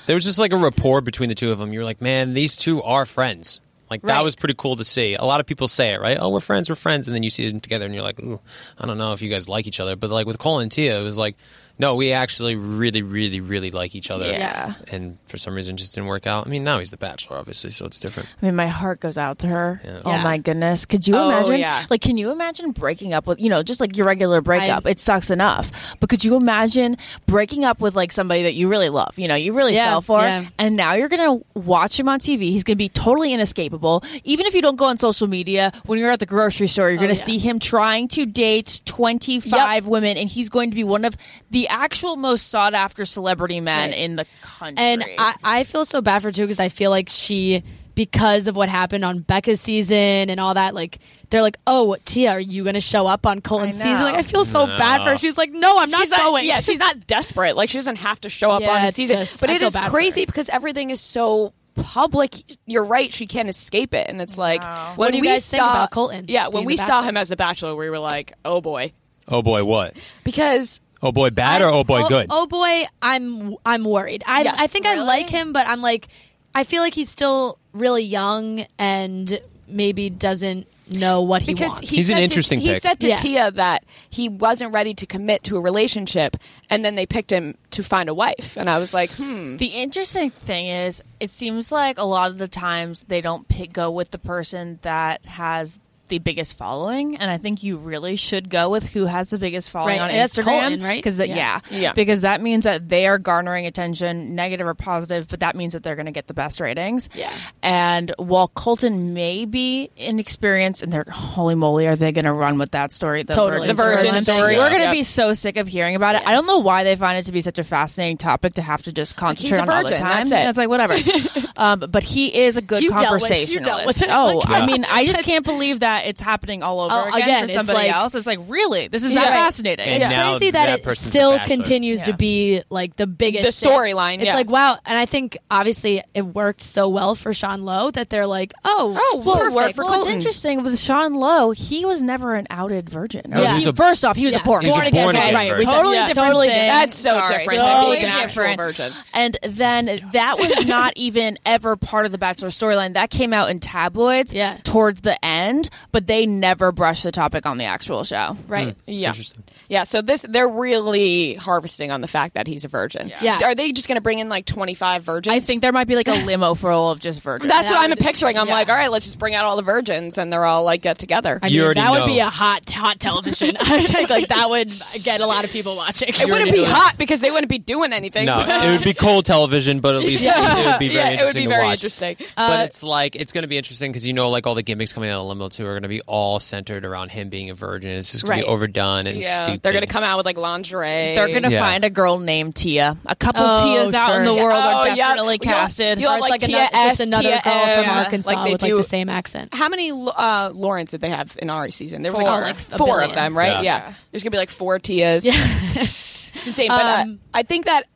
There was just like a rapport between the two of them. You were like, man, these two are friends. Like Right. that was pretty cool to see. A lot of people say it, right? Oh, we're friends, we're friends, and then you see them together, and you're like, Ooh, I don't know if you guys like each other. But like with Cole and Tia, it was like, no, we actually really, really, really like each other. Yeah. And for some reason, just didn't work out. I mean, now he's the Bachelor, obviously, so it's different. I mean, my heart goes out to her. Yeah. Oh Yeah. my goodness! Could you Oh, imagine? yeah. Like, can you imagine breaking up with you know just like your regular breakup? I- it sucks enough, but could you imagine breaking up with like somebody that you really love? You know, you really Yeah, fell for, yeah. and now you're gonna watch him on TV. He's gonna be totally inescapable. Even if you don't go on social media, when you're at the grocery store, you're oh, gonna yeah. see him trying to date 25 women, and he's going to be one of the actual most sought after celebrity men Right. in the country. And I, I feel so bad for her too because I feel like she, because of what happened on Becca's season and all that, like they're like, "Oh, Tia, are you going to show up on Colton's season?" Like I feel so bad for her. She's like, "No, I'm not she's not, going." Yeah, she's not desperate. Like she doesn't have to show up Yeah, on the season. just- but I it feel is bad for crazy because everything is so public. You're right. She can't escape it, and it's like Wow. when What do you we guys think saw about Colton Yeah, when we saw him as the Bachelor, we were like, oh boy, Oh boy, what? because Oh boy, bad or oh boy, oh, good? Oh boy, I'm I'm worried. I Yes, I think I like him, but I'm like, I feel like he's still really young and maybe doesn't know what he because wants. he He's an said to- interesting he said to Yeah. Tia that he wasn't ready to commit to a relationship, and then they picked him to find a wife, and I was like, hmm. The interesting thing is, it seems like a lot of the times they don't pick, go with the person that has the biggest following, and I think you really should go with who has the biggest following Right, on and that's Instagram, Colton, right? Because Yeah. yeah. Yeah. because that means that they are garnering attention, negative or positive, but that means that they're going to get the best ratings. Yeah. And while Colton may be inexperienced, and they're holy moly, are they going to run with that story? The Totally. The virgin Virgin story. thing. We're going to Yeah. be so sick of hearing about it. I don't know why they find it to be such a fascinating topic to have to just concentrate a on all the time. that's it. And it's like whatever. um, but he is a good You dealt with- you conversationalist. dealt with it. Oh, Like, I mean, I just can't believe that it's happening all over Oh, again, again, for somebody like- else. It's like really, this is Yeah. that Right. fascinating. And it's now crazy that, that it still continues Yeah. to be like the biggest The storyline, It's yeah. like wow, and I think obviously it worked so well for Sean Lowe that they're like, oh, Oh, well, perfect. work for well, it's interesting with Sean Lowe. He was never an outed virgin. No, Yeah. he a- first off, he was Yes. a porn. He Born again, born again right, virgin. Totally Yeah. different. Totally thing. That's so Sorry, different totally being an different. virgin. And then that was not even ever part of the Bachelor storyline. That came out in tabloids Yeah. towards the end, but they never brush the topic on the actual show. right. Hmm. Yeah. Interesting. Yeah, so this they're really harvesting on the fact that he's a virgin. Yeah. Are they just going to bring in like 25 virgins? I think there might be like a limo full of just virgins. that's That what I'm picturing. I'm yeah. like, all right, let's just bring out all the virgins and they're all like get together. I You mean, already that would be a hot, hot television. I think like that would get a lot of people watching. it wouldn't be hot because they wouldn't be doing anything. No, it would be cold television, but at least it would be very yeah, interesting it would be very watch. interesting. but uh, it's like it's going to be interesting because you know, like all the gimmicks coming out of Limo Two are going to be all centered around him being a virgin. It's just going to be overdone and yeah, stupid. they're going to come out with like lingerie. They're gonna Yeah. find a girl named Tia. A couple Oh, Tias out in sure. the world Oh, are definitely You'll- casted. you'll Or have, it's like like, Tia another, S, just another Tia girl M, from yeah. Arkansas Like they with do- like the same accent. How many uh, Laurens did they have in our season? There was Four. like, Like a four of them, right? Yeah. Yeah. There's gonna be like four Tias. it's insane. But uh, Um, I think that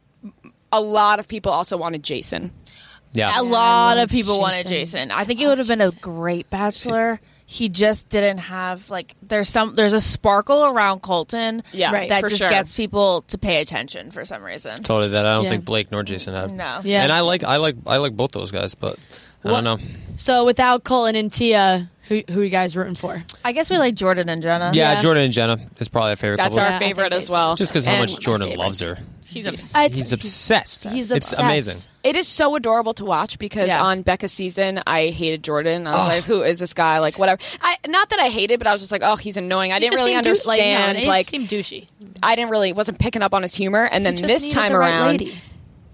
a lot of people also wanted Jason. yeah. a lot love of people wanted Jason. Jason. I think he would have been a great bachelor. He just didn't have like there's some there's a sparkle around Colton Yeah, Right, that just sure. gets people to pay attention for some reason. Totally that I don't Yeah. think Blake nor Jason have. No. Yeah. And I like I like I like both those guys, but I What- don't know. So without Colton and Tia, who who are you guys rooting for? I guess we like Jordan and Jenna. Yeah, Yeah. Jordan and Jenna is probably a favorite That's couple. our Yeah, favorite as well. Just because how much one of my Jordan loves her. Favorites. He's obsessed. It's- He's obsessed. He's obsessed. It's amazing. It is so adorable to watch because Yeah. on Becca's season, I hated Jordan. I was like, "Who is this guy?" Like, whatever. I not that I hated, but I was just like, "Oh, he's annoying." I didn't really seemed dou- understand. Like, no, Like, seemed douchey. I didn't really wasn't picking up on his humor. And then this time the right around, lady.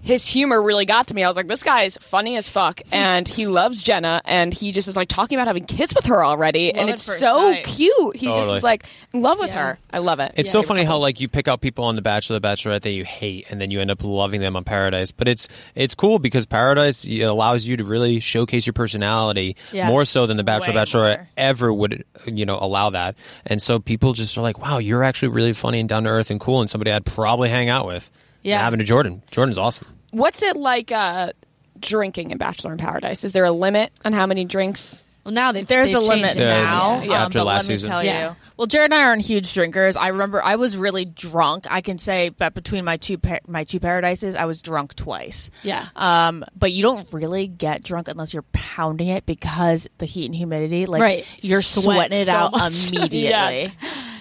His humor really got to me. I was like, this guy's funny as fuck, and he loves Jenna, and he just is like talking about having kids with her already, and it's so sight. cute. He just is like in love with Yeah. her. I love it. It's so funny how like you pick out people on The Bachelor, The Bachelorette that you hate, and then you end up loving them on Paradise. But it's it's cool because Paradise allows you to really showcase your personality Yeah. more so than The Bachelor, Way Bachelorette more. ever would you know allow that. And so people just are like, wow, you're actually really funny and down to earth and cool, and somebody I'd probably hang out with. Yeah. That happened to Jordan. Jordan's awesome. What's it like uh, drinking in Bachelor in Paradise? Is there a limit on how many drinks? Well, now they've There's they've a limit it. Yeah, now. yeah. um, After but last let me season. tell Yeah. you. Well, Jared and I aren't huge drinkers. I remember I was really drunk. I can say but between my two par- my two paradises, I was drunk twice. Yeah. Um, but you don't really get drunk unless you're pounding it because the heat and humidity. Like Right. you're Sweat sweating it so out much. immediately. Yeah.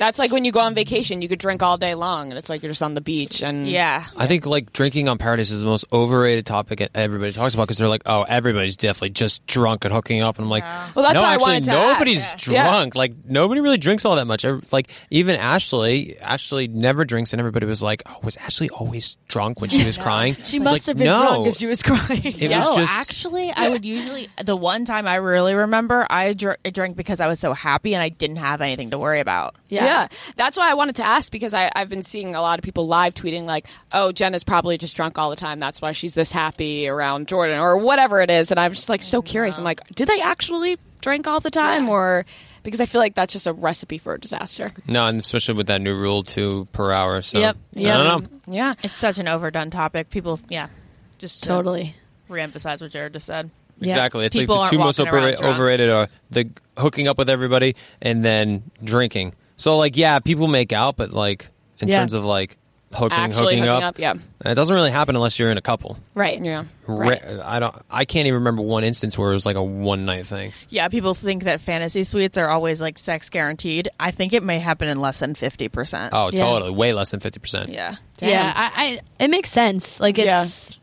That's like when you go on vacation, you could drink all day long, and it's like you're just on the beach. And Yeah. I think like drinking on Paradise is the most overrated topic that everybody talks about because they're like, oh, everybody's definitely just drunk and hooking up, and I'm like, Well, that's no, why I actually, wanted to nobody's ask. Yeah. drunk. Like nobody really drinks all that much. Like even Ashley, Ashley never drinks, and everybody was like, oh, was Ashley always drunk when she was crying? She must like, have been no. drunk if she was crying. It no, was just actually, I would usually the one time I really remember I dr- I drank because I was so happy and I didn't have anything to worry about. Yeah. That's why I wanted to ask because I, I've been seeing a lot of people live tweeting like, "Oh, Jenna's probably just drunk all the time. That's why she's this happy around Jordan or whatever it is." And I'm just like so mm-hmm. curious. I'm like, do they actually drink all the time, or because I feel like that's just a recipe for a disaster. no, and especially with that new rule two per hour. So Yep, I don't know. Yeah, It's such an overdone topic. People, yeah, just to Totally. reemphasize what Jared just said. Yeah. Exactly. It's People like the two most overrated, drunk. overrated are the hooking up with everybody and then drinking. So like, yeah, people make out, but like in Yeah. terms of like hooking, actually hooking, hooking up, up. Yeah, it doesn't really happen unless you're in a couple. Right. yeah. Ra- I don't. I can't even remember one instance where it was like a one night thing. Yeah, people think that fantasy suites are always like sex guaranteed. I think it may happen in less than fifty percent. Oh, Yeah. totally, way less than fifty percent. yeah. Yeah, I, I it makes sense. Like it's Yeah.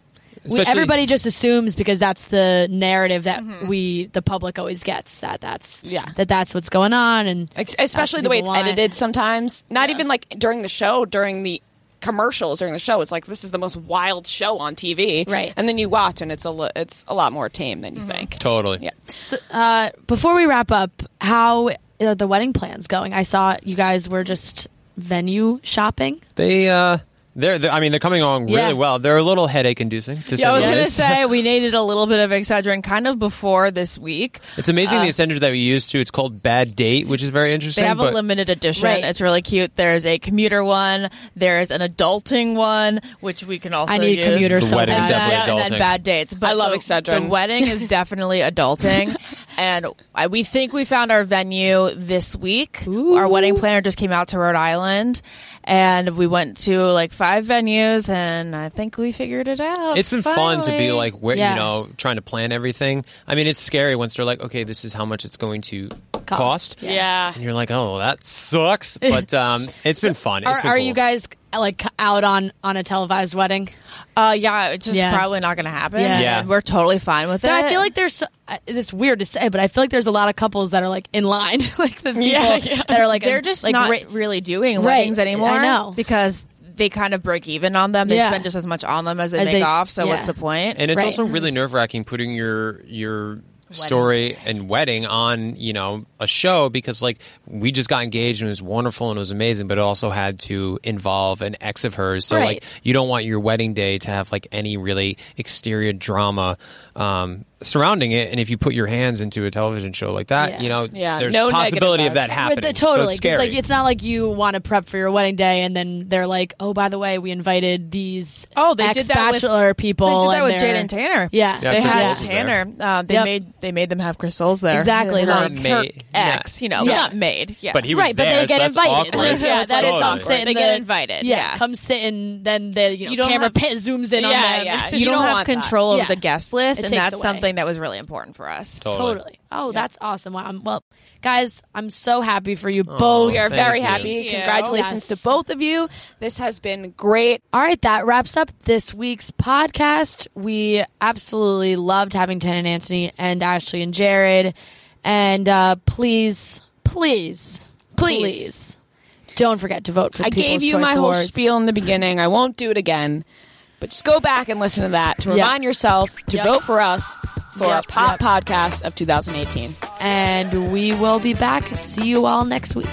We, Especially- everybody just assumes because that's the narrative that we the public always gets that that's Yeah. that that's what's going on and Ex- especially the way it's want. edited sometimes not even like during the show during the commercials during the show it's like this is the most wild show on tv Right. and then you watch and it's a li- it's a lot more tame than you think Totally. yeah So, uh, before we wrap up, how are the wedding plans going? I saw you guys were just venue shopping. They. uh they're, they're. I mean, they're coming along really Yeah. well. They're a little headache inducing. To say Yeah, I was the gonna least. say we needed a little bit of Excedrin kind of before this week. It's amazing the uh, Excedrin that we use too. It's called Bad Date, which is very interesting. They have a but- limited edition. Right. It's really cute. There's a commuter one. There's an adulting one, which we can also I need use. commuter The so wedding's and bad. then, definitely and then adulting. bad dates. But I love the, Excedrin. The wedding is definitely adulting, and I, we think we found our venue this week. Our wedding planner just came out to Rhode Island, and we went to like five venues, and I think we figured it out. It's been fun to be like, where, Yeah. you know, trying to plan everything. I mean, it's scary once they're like, okay, this is how much it's going to cost. yeah And you're like, oh, that sucks. But um, it's been fun. It's Are, been are you guys like out on on a televised wedding? Uh, yeah, it's just Yeah. probably not going to happen. Yeah. Yeah. we're totally fine with There, it. I feel like there's. uh, It's weird to say, but I feel like there's a lot of couples that are like in line, like the people Yeah, yeah. that are like they're just like not ra- really doing Right. weddings anymore. I know. because they kind of break even on them. They Yeah. spend just as much on them as they As make they- off. So what's the point? And it's Right. also really nerve wracking putting your your story and wedding on you know a show because like we just got engaged and it was wonderful and it was amazing but it also had to involve an ex of hers so Right. like you don't want your wedding day to have like any really exterior drama um, surrounding it and if you put your hands into a television show like that Yeah. you know Yeah, there's no possibility of that happening But the- so totally. it's 'cause, scary like it's not like you want to prep for your wedding day and then they're like, oh, by the way, we invited these Oh, they did that with- bachelor people. they did that with they're- Jade and Tanner. Yeah, Yeah, they Chris had Soules. Tanner. Uh, they Yep. made they made them have Chris Soules there. Exactly, Her, like- her Made- ex. You know, Yeah. not made. Yeah, but he was right, but they so get that's invited. awkward. Yeah, it's that like, is come awkward. sit They get invited, Yeah, yeah. come sit and then the you know don't camera have- pit zooms in on Yeah, them. yeah. you, You don't, don't have control Yeah. of the guest list, and that's away. Something that was really important for us. Totally. Oh, that's awesome. Wow. I'm- Well, guys, I'm so happy for you both. we are very you. happy Thank congratulations Yes. to both of you this has been great All right, that wraps up this week's podcast. We absolutely loved having Tan and Antoni and Ashley and Jared. And uh, please, please, Please. please, don't forget to vote for the I People's gave you Choice my whole Awards. spiel in the beginning. I won't do it again. But just go back and listen to that to Yep. remind yourself to Yep. vote for us for Yep, our pop yep. podcast of 2018. And we will be back. See you all next week.